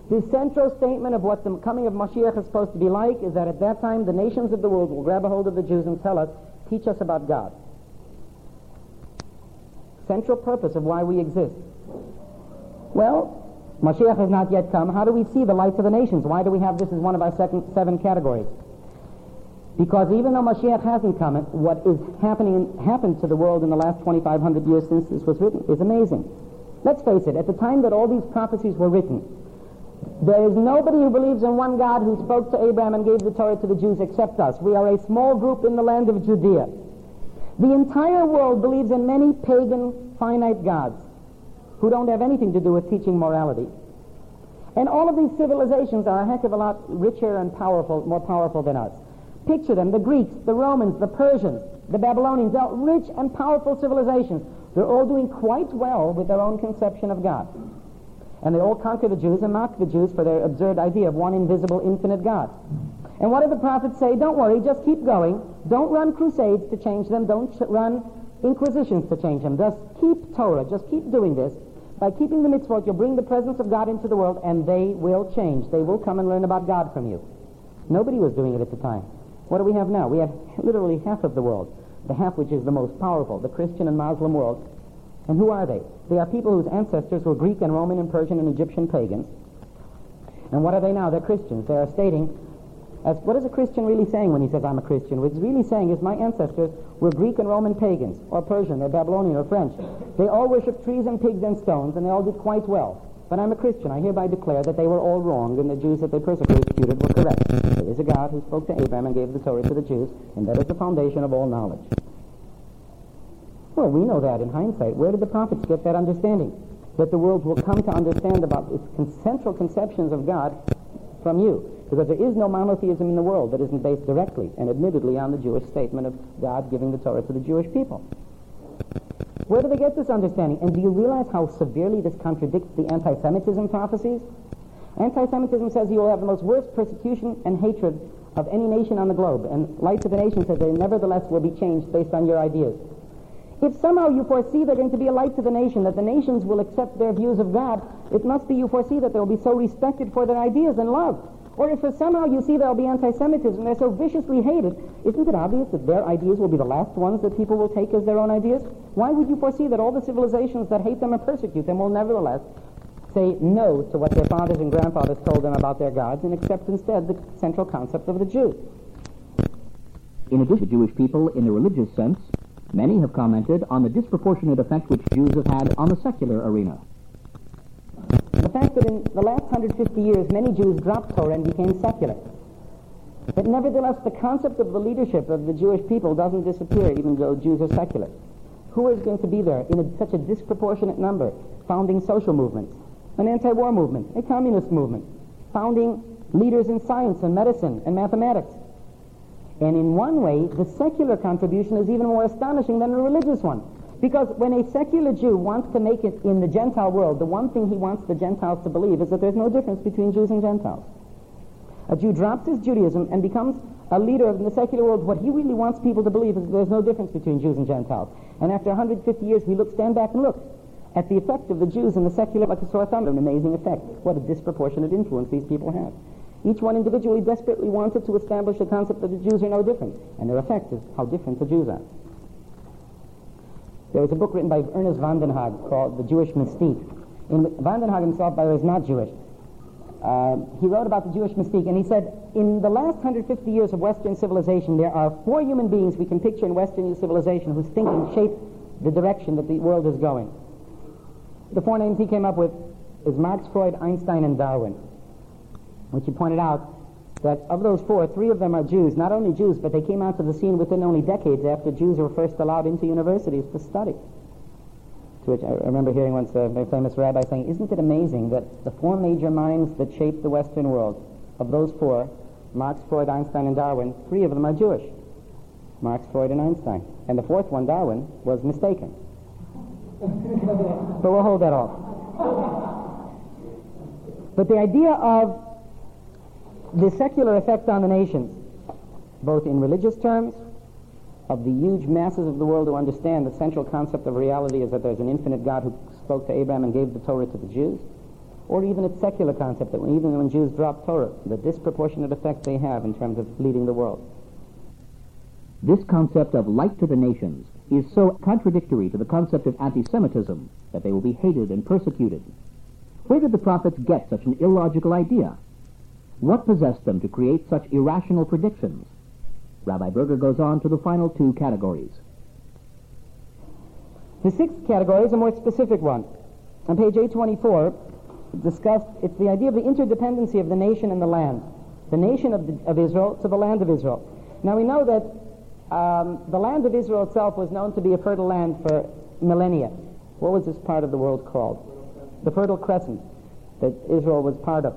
The central statement of what the coming of Mashiach is supposed to be like is that at that time the nations of the world will grab a hold of the Jews and tell us, teach us about God central purpose of why we exist. Well, Mashiach has not yet come. How do we see the lights of the nations? Why do we have this as one of our second, seven categories? Because even though Mashiach hasn't come, what is happening happened to the world in the last 2,500 years since this was written is amazing. Let's face it, at the time that all these prophecies were written, there is nobody who believes in one God who spoke to Abraham and gave the Torah to the Jews except us. We are a small group in the land of Judea. The entire world believes in many pagan, finite gods who don't have anything to do with teaching morality. And all of these civilizations are a heck of a lot richer and powerful, more powerful than us. Picture them, the Greeks, the Romans, the Persians, the Babylonians, they're rich and powerful civilizations. They're all doing quite well with their own conception of God. And they all conquer the Jews and mock the Jews for their absurd idea of one invisible, infinite God. And what did the prophets say? Don't worry, just keep going. Don't run crusades to change them. Don't run inquisitions to change them. Just keep Torah. Just keep doing this. By keeping the mitzvot, you'll bring the presence of God into the world, and they will change. They will come and learn about God from you. Nobody was doing it at the time. What do we have now? We have literally half of the world, the half which is the most powerful, the Christian and Muslim world. And who are they? They are people whose ancestors were Greek and Roman and Persian and Egyptian pagans. And what are they now? They're Christians. They are stating as what is a Christian really saying when he says, I'm a Christian? What he's really saying is, my ancestors were Greek and Roman pagans, or Persian, or Babylonian, or French. They all worshiped trees and pigs and stones, and they all did quite well. But I'm a Christian. I hereby declare that they were all wrong, and the Jews that they persecuted were correct. There is a God who spoke to Abraham and gave the Torah to the Jews, and that is the foundation of all knowledge. Well, we know that in hindsight. Where did the prophets get that understanding? That the world will come to understand about its central conceptions of God from you. Because there is no monotheism in the world that isn't based directly and admittedly on the Jewish statement of God giving the Torah to the Jewish people. Where do they get this understanding? And do you realize how severely this contradicts the anti-Semitism prophecies? Anti-Semitism says you will have the most worst persecution and hatred of any nation on the globe. And Lights of the Nation says they nevertheless will be changed based on your ideas. If somehow you foresee they're going to be a light to the nation, that the nations will accept their views of God, it must be you foresee that they'll be so respected for their ideas and loved. Or if somehow you see there'll be anti-Semitism, they're so viciously hated, isn't it obvious that their ideas will be the last ones that people will take as their own ideas? Why would you foresee that all the civilizations that hate them and persecute them will nevertheless say no to what their fathers and grandfathers told them about their gods and accept instead the central concept of the Jew? In addition to Jewish people in the religious sense, many have commented on the disproportionate effect which Jews have had on the secular arena. The fact that in the last 150 years many Jews dropped Torah and became secular. But nevertheless, the concept of the leadership of the Jewish people doesn't disappear even though Jews are secular. Who is going to be there in a, such a disproportionate number? Founding social movements, an anti-war movement, a communist movement, founding leaders in science and medicine and mathematics. And in one way, the secular contribution is even more astonishing than the religious one. Because when a secular Jew wants to make it in the Gentile world, the one thing he wants the Gentiles to believe is that there's no difference between Jews and Gentiles. A Jew drops his Judaism and becomes a leader in the secular world. What he really wants people to believe is that there's no difference between Jews and Gentiles. And after 150 years, we look, stand back and look at the effect of the Jews in the secular, like a sore thumb, an amazing effect. What a disproportionate influence these people have. Each one individually desperately wanted to establish the concept that the Jews are no different, and their effect is how different the Jews are. There was a book written by Ernest van den Haag called The Jewish Mystique. In, van den Haag himself, by the way, is not Jewish. Uh, he wrote about the Jewish mystique, and he said, in the last 150 years of Western civilization, there are four human beings we can picture in Western civilization whose thinking shaped the direction that the world is going. The four names he came up with is Marx, Freud, Einstein, and Darwin, which he pointed out that of those four, three of them are Jews. Not only Jews, but they came onto the scene within only decades after Jews were first allowed into universities to study. To which I remember hearing once a very famous rabbi saying, Isn't it amazing that the four major minds that shaped the Western world, of those four, Marx, Freud, Einstein, and Darwin, three of them are Jewish. Marx, Freud, and Einstein. And the fourth one, Darwin, was mistaken. (laughs) but we'll hold that off. But the idea of the secular effect on the nations, both in religious terms, of the huge masses of the world who understand the central concept of reality is that there's an infinite God who spoke to Abraham and gave the Torah to the Jews, or even its secular concept that when, even when Jews drop Torah, the disproportionate effect they have in terms of leading the world. This concept of light to the nations is so contradictory to the concept of anti-Semitism that they will be hated and persecuted. Where did the prophets get such an illogical idea? What possessed them to create such irrational predictions? Rabbi Berger goes on to the final two categories. The sixth category is a more specific one. On page 824, discussed, it's the idea of the interdependency of the nation and the land. The nation of, the, of Israel to the land of Israel. Now we know that um, the land of Israel itself was known to be a fertile land for millennia. What was this part of the world called? The Fertile Crescent that Israel was part of.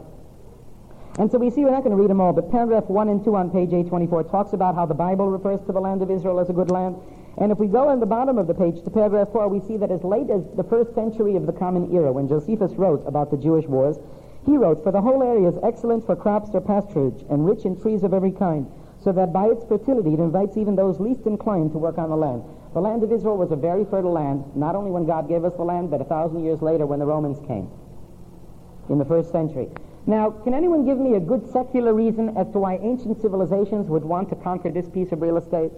And so we see, we're not going to read them all, but paragraph 1 and 2 on page 824 talks about how the Bible refers to the land of Israel as a good land. And if we go on the bottom of the page to paragraph 4, we see that as late as the first century of the Common Era, when Josephus wrote about the Jewish wars, he wrote, For the whole area is excellent for crops or pasturage, and rich in trees of every kind so that by its fertility it invites even those least inclined to work on the land. The land of Israel was a very fertile land, not only when God gave us the land, but a thousand years later when the Romans came in the first century. Now, can anyone give me a good secular reason as to why ancient civilizations would want to conquer this piece of real estate?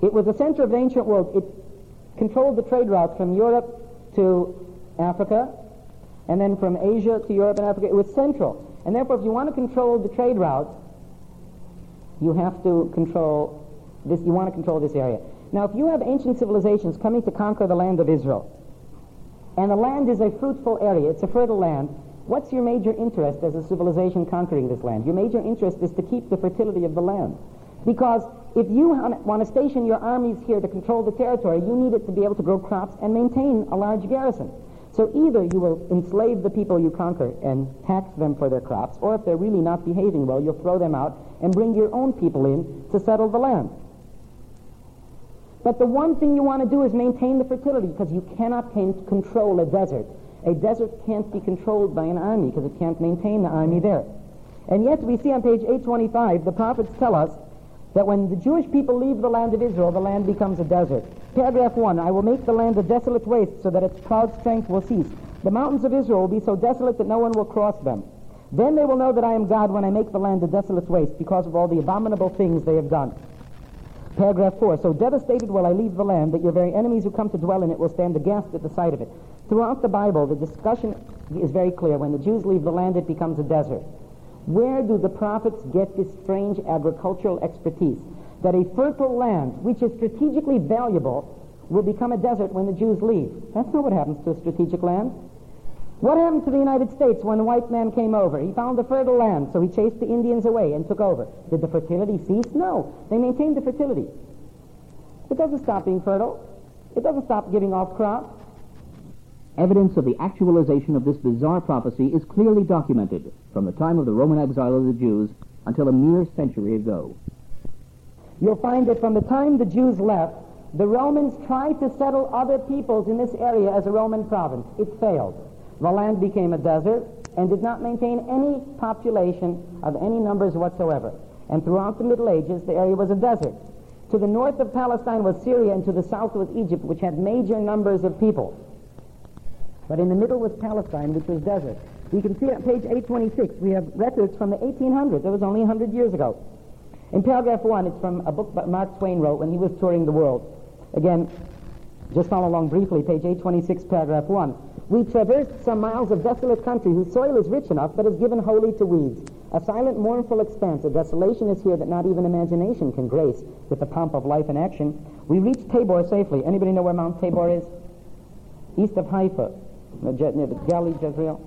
It was the center of the ancient world. It controlled the trade routes from Europe to Africa, and then from Asia to Europe and Africa. It was central. And therefore, if you want to control the trade routes, you have to control this, you want to control this area. Now, if you have ancient civilizations coming to conquer the land of Israel, and the land is a fruitful area, it's a fertile land, what's your major interest as a civilization conquering this land? Your major interest is to keep the fertility of the land. Because if you want to station your armies here to control the territory, you need it to be able to grow crops and maintain a large garrison. So either you will enslave the people you conquer and tax them for their crops, or if they're really not behaving well, you'll throw them out and bring your own people in to settle the land. But the one thing you want to do is maintain the fertility because you cannot control a desert. A desert can't be controlled by an army because it can't maintain the army there. And yet we see on page 825, the prophets tell us that when the Jewish people leave the land of Israel, the land becomes a desert. Paragraph 1, I will make the land a desolate waste so that its proud strength will cease. The mountains of Israel will be so desolate that no one will cross them. Then they will know that I am God when I make the land a desolate waste because of all the abominable things they have done. Paragraph 4. So devastated will I leave the land that your very enemies who come to dwell in it will stand aghast at the sight of it. Throughout the Bible, the discussion is very clear. When the Jews leave the land, it becomes a desert. Where do the prophets get this strange agricultural expertise? That a fertile land, which is strategically valuable, will become a desert when the Jews leave. That's not what happens to a strategic land. What happened to the United States when the white man came over? He found a fertile land, so he chased the Indians away and took over. Did the fertility cease? No. They maintained the fertility. It doesn't stop being fertile. It doesn't stop giving off crops. Evidence of the actualization of this bizarre prophecy is clearly documented from the time of the Roman exile of the Jews until a mere century ago. You'll find that from the time the Jews left, the Romans tried to settle other peoples in this area as a Roman province. It failed. The land became a desert and did not maintain any population of any numbers whatsoever. And throughout the Middle Ages, the area was a desert. To the north of Palestine was Syria, and to the south was Egypt, which had major numbers of people. But in the middle was Palestine, which was desert. You can see on page 826, we have records from the 1800s. That was only 100 years ago. In paragraph 1, it's from a book that Mark Twain wrote when he was touring the world. Again, just follow along briefly, page 826, paragraph 1. We traversed some miles of desolate country whose soil is rich enough but is given wholly to weeds. A silent, mournful expanse of desolation is here that not even imagination can grace with the pomp of life and action. We reached Tabor safely. Anybody know where Mount Tabor is? East of Haifa, near the Galilee, Jezreel.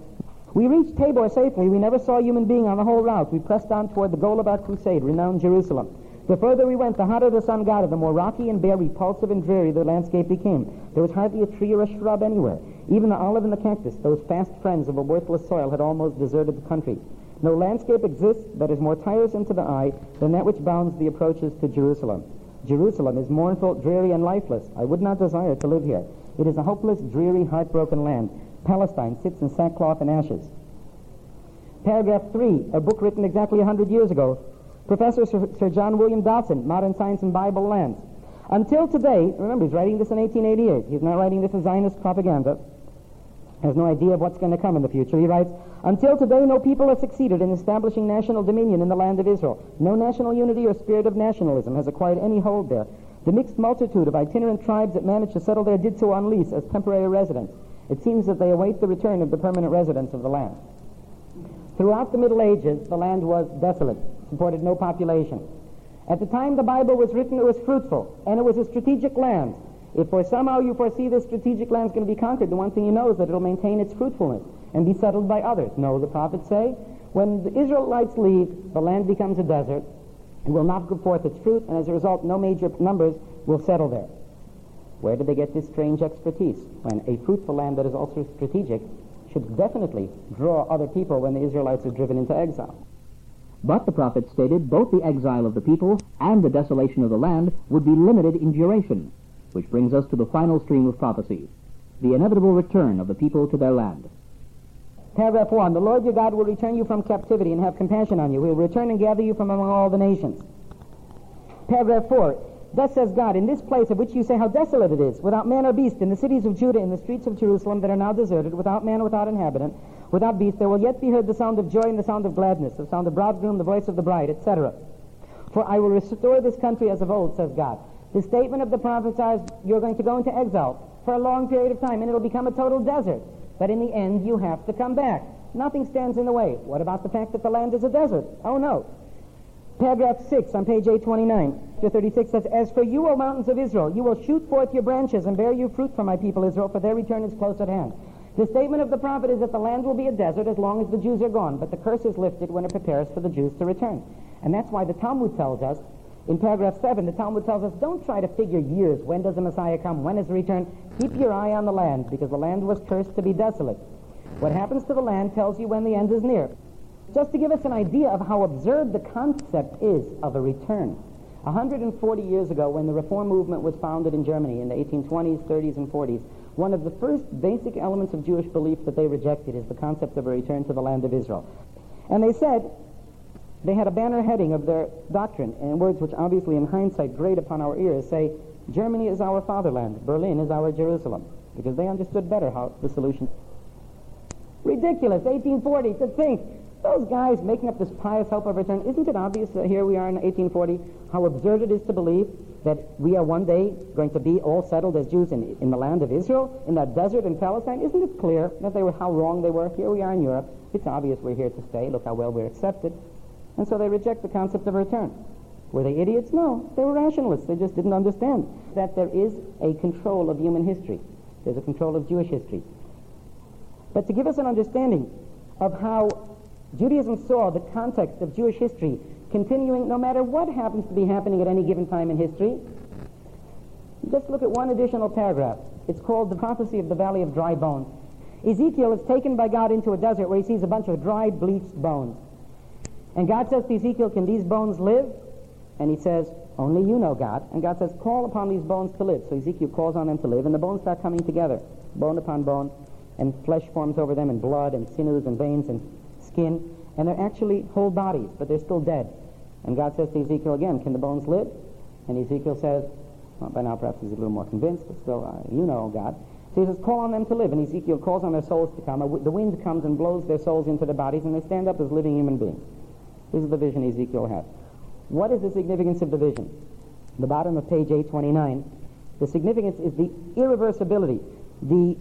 We reached Tabor safely. We never saw a human being on the whole route. We pressed on toward the goal of our crusade, renowned Jerusalem. The further we went, the hotter the sun got, the more rocky and bare, repulsive and dreary the landscape became. There was hardly a tree or a shrub anywhere. Even the olive and the cactus, those fast friends of a worthless soil, had almost deserted the country. No landscape exists that is more tiresome to the eye than that which bounds the approaches to Jerusalem. Jerusalem is mournful, dreary, and lifeless. I would not desire to live here. It is a hopeless, dreary, heartbroken land. Palestine sits in sackcloth and ashes. Paragraph 3, a book written exactly 100 years ago. Professor Sir, John William Dawson, Modern Science and Bible Lands. Until today, remember, he's writing this in 1888. He's not writing this as Zionist propaganda. Has no idea of what's going to come in the future. He writes, until today, no people have succeeded in establishing national dominion in the land of Israel. No national unity or spirit of nationalism has acquired any hold there. The mixed multitude of itinerant tribes that managed to settle there did so on lease as temporary residents. It seems that they await the return of the permanent residents of the land. Throughout the Middle Ages, the land was desolate, supported no population. At the time the Bible was written, it was fruitful, and it was a strategic land. If for somehow you foresee this strategic land is going to be conquered, the one thing you know is that it will maintain its fruitfulness and be settled by others. No, the prophets say, when the Israelites leave, the land becomes a desert. It will not give forth its fruit, and as a result, no major numbers will settle there. Where did they get this strange expertise? When a fruitful land that is also strategic should definitely draw other people when the Israelites are driven into exile. But the prophet stated both the exile of the people and the desolation of the land would be limited in duration, which brings us to the final stream of prophecy, the inevitable return of the people to their land. Paragraph 1. The Lord your God will return you from captivity and have compassion on you. He will return and gather you from among all the nations. Paragraph 4. Thus says God, in this place of which you say how desolate it is, without man or beast, in the cities of Judah, in the streets of Jerusalem that are now deserted, without man, without inhabitant, without beast, there will yet be heard the sound of joy and the sound of gladness, the sound of bridegroom, the voice of the bride, etc. For I will restore this country as of old, says God. The statement of the prophets is you're going to go into exile for a long period of time, and it'll become a total desert. But in the end, you have to come back. Nothing stands in the way. What about the fact that the land is a desert? Oh, no. Paragraph 6 on page 829 to 36 says, As for you, O mountains of Israel, you will shoot forth your branches and bear you fruit for my people Israel, for their return is close at hand. The statement of the prophet is that the land will be a desert as long as the Jews are gone, but the curse is lifted when it prepares for the Jews to return. And that's why the Talmud tells us, in paragraph 7, the Talmud tells us, don't try to figure years. When does the Messiah come? When is the return? Keep your eye on the land, because the land was cursed to be desolate. What happens to the land tells you when the end is near. Just to give us an idea of how absurd the concept is of a return. 140 years ago, when the Reform movement was founded in Germany in the 1820s, 30s, and 40s, one of the first basic elements of Jewish belief that they rejected is the concept of a return to the land of Israel. And they said they had a banner heading of their doctrine, and words which obviously in hindsight grate upon our ears say, Germany is our fatherland, Berlin is our Jerusalem, because they understood better how the solution. Ridiculous, 1840, to think those guys making up this pious hope of return, isn't it obvious that here we are in 1840, how absurd it is to believe that we are one day going to be all settled as Jews in, in the land of Israel, in that desert in Palestine? Isn't it clear that they were how wrong they were? Here we are in Europe. It's obvious we're here to stay. Look how well we're accepted. And so they reject the concept of return. Were they idiots? No. They were rationalists. They just didn't understand that there is a control of human history. There's a control of Jewish history. But to give us an understanding of how Judaism saw the context of Jewish history continuing no matter what happens to be happening at any given time in history, just look at one additional paragraph. It's called the prophecy of the valley of dry bones. Ezekiel is taken by God into a desert where he sees a bunch of dry, bleached bones. And God says to Ezekiel, Can these bones live? And he says, Only you know, God. And God says, Call upon these bones to live. So Ezekiel calls on them to live, and the bones start coming together, bone upon bone, and flesh forms over them, and blood, and sinews, and veins, and skin. And they're actually whole bodies, but they're still dead. And God says to Ezekiel again, Can the bones live? And Ezekiel says, well, by now perhaps he's a little more convinced, but still, uh, you know, God. So he says, call on them to live. And Ezekiel calls on their souls to come. The wind comes and blows their souls into their bodies, and they stand up as living human beings. This is the vision Ezekiel had. What is the significance of the vision? The bottom of page 829. The significance is the irreversibility, the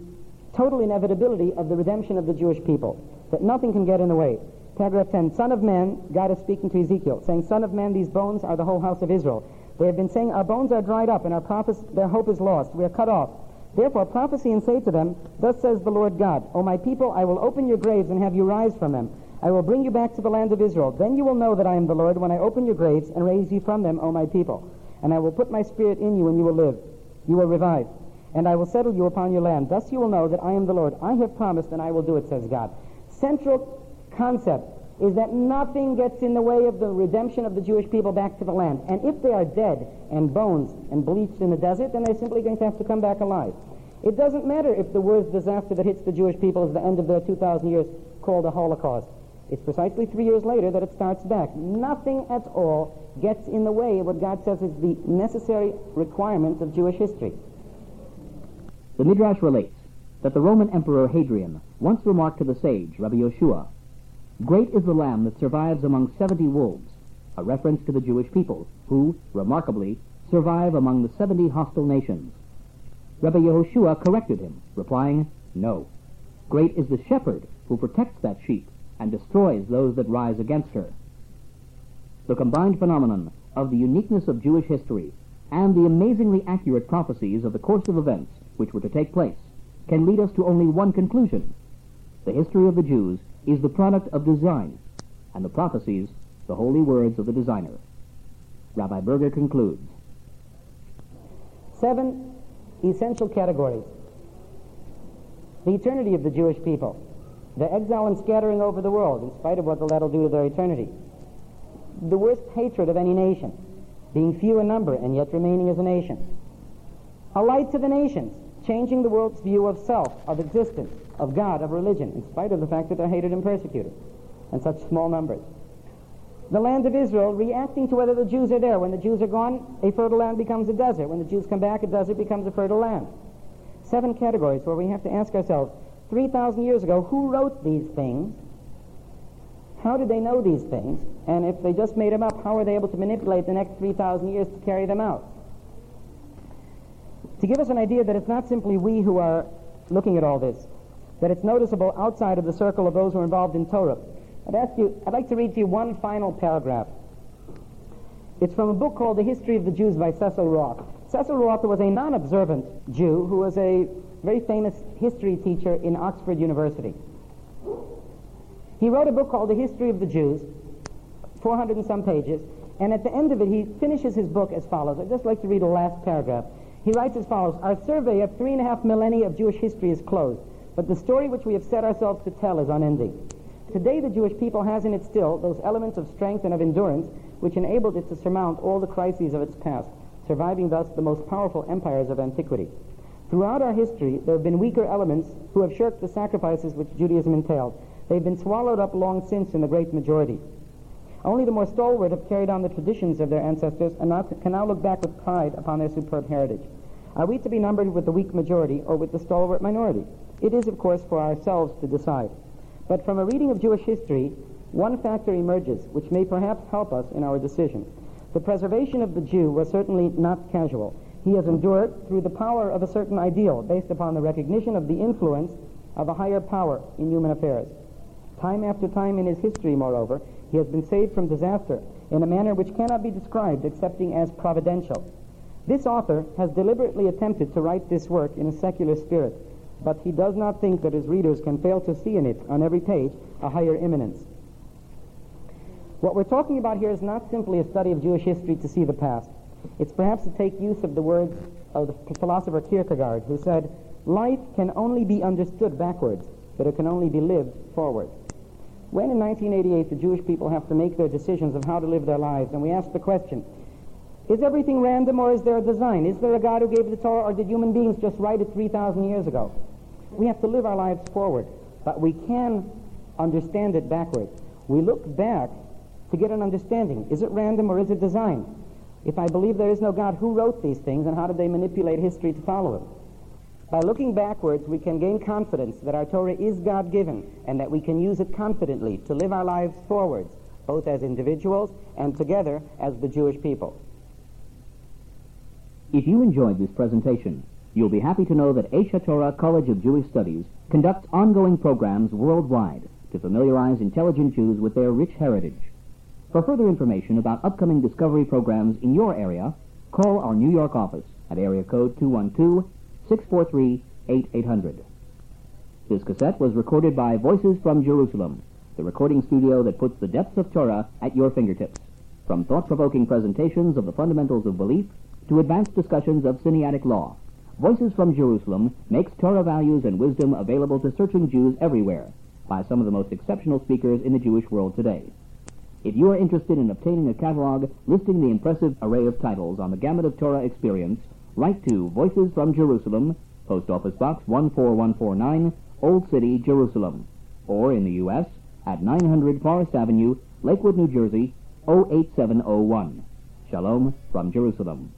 total inevitability of the redemption of the Jewish people, that nothing can get in the way. Paragraph 10, Son of man, God is speaking to Ezekiel, saying, Son of man, these bones are the whole house of Israel. They have been saying, Our bones are dried up, and our prophes- their hope is lost. We are cut off. Therefore prophesy and say to them, Thus says the Lord God, O my people, I will open your graves and have you rise from them. I will bring you back to the land of Israel. Then you will know that I am the Lord when I open your graves and raise you from them, O my people. And I will put my spirit in you, and you will live. You will revive. And I will settle you upon your land. Thus you will know that I am the Lord. I have promised, and I will do it, says God. Central concept is that nothing gets in the way of the redemption of the Jewish people back to the land. And if they are dead and bones and bleached in the desert, then they're simply going to have to come back alive. It doesn't matter if the worst disaster that hits the Jewish people is the end of their 2,000 years called the Holocaust. It's precisely three years later that it starts back. Nothing at all gets in the way of what God says is the necessary requirements of Jewish history. The Midrash relates that the Roman Emperor Hadrian once remarked to the sage, Rabbi Yehoshua, Great is the lamb that survives among seventy wolves, a reference to the Jewish people, who, remarkably, survive among the seventy hostile nations. Rabbi Yehoshua corrected him, replying, No. Great is the shepherd who protects that sheep and destroys those that rise against her. The combined phenomenon of the uniqueness of Jewish history and the amazingly accurate prophecies of the course of events which were to take place can lead us to only one conclusion. The history of the Jews is the product of design, and the prophecies the holy words of the designer. Rabbi Berger concludes. Seven essential categories. The eternity of the Jewish people, the exile and scattering over the world, in spite of what that'll do to their eternity. The worst hatred of any nation, being few in number and yet remaining as a nation. A light to the nations, changing the world's view of self, of existence, of God, of religion, in spite of the fact that they're hated and persecuted in such small numbers. The land of Israel reacting to whether the Jews are there. When the Jews are gone, a fertile land becomes a desert. When the Jews come back, a desert becomes a fertile land. Seven categories where we have to ask ourselves, 3,000 years ago, who wrote these things? How did they know these things? And if they just made them up, how were they able to manipulate the next 3,000 years to carry them out? To give us an idea that it's not simply we who are looking at all this, that it's noticeable outside of the circle of those who are involved in Torah. I'd ask you, I'd like to read to you one final paragraph. It's from a book called The History of the Jews by Cecil Roth. Cecil Roth was a non-observant Jew who was a very famous history teacher in Oxford University. He wrote a book called The History of the Jews, 400 and some pages, and at the end of it he finishes his book as follows. I'd just like to read the last paragraph. He writes as follows, Our survey of three and a half millennia of Jewish history is closed, but the story which we have set ourselves to tell is unending. Today the Jewish people has in it still those elements of strength and of endurance which enabled it to surmount all the crises of its past, surviving thus the most powerful empires of antiquity. Throughout our history, there have been weaker elements who have shirked the sacrifices which Judaism entailed. They've been swallowed up long since in the great majority. Only the more stalwart have carried on the traditions of their ancestors and now, can now look back with pride upon their superb heritage. Are we to be numbered with the weak majority or with the stalwart minority? It is, of course, for ourselves to decide. But from a reading of Jewish history, one factor emerges which may perhaps help us in our decision. The preservation of the Jew was certainly not casual. He has endured through the power of a certain ideal based upon the recognition of the influence of a higher power in human affairs. Time after time in his history, moreover, he has been saved from disaster in a manner which cannot be described excepting as providential. This author has deliberately attempted to write this work in a secular spirit, but he does not think that his readers can fail to see in it, on every page, a higher immanence. What we're talking about here is not simply a study of Jewish history to see the past. It's perhaps to take use of the words of the philosopher Kierkegaard, who said, Life can only be understood backwards, but it can only be lived forward. When in 1988 the Jewish people have to make their decisions of how to live their lives, and we ask the question, is everything random or is there a design? Is there a God who gave the Torah or did human beings just write it 3,000 years ago? We have to live our lives forward, but we can understand it backwards. We look back to get an understanding. Is it random or is it design? If I believe there is no God, who wrote these things and how did they manipulate history to follow it? By looking backwards, we can gain confidence that our Torah is God given and that we can use it confidently to live our lives forwards, both as individuals and together as the Jewish people. If you enjoyed this presentation, you'll be happy to know that Aish Torah College of Jewish Studies conducts ongoing programs worldwide to familiarize intelligent Jews with their rich heritage. For further information about upcoming discovery programs in your area, Call our New York office at area code 212-643-8800. This cassette was recorded by Voices from Jerusalem, the recording studio that puts the depths of Torah at your fingertips. From thought-provoking presentations of the fundamentals of belief to advanced discussions of Sinaitic law, Voices from Jerusalem makes Torah values and wisdom available to searching Jews everywhere by some of the most exceptional speakers in the Jewish world today. If you are interested in obtaining a catalog listing the impressive array of titles on the gamut of Torah experience, write to Voices from Jerusalem, Post Office Box 14149, Old City, Jerusalem, or in the U.S. at 900 Forest Avenue, Lakewood, New Jersey, 08701. Shalom from Jerusalem.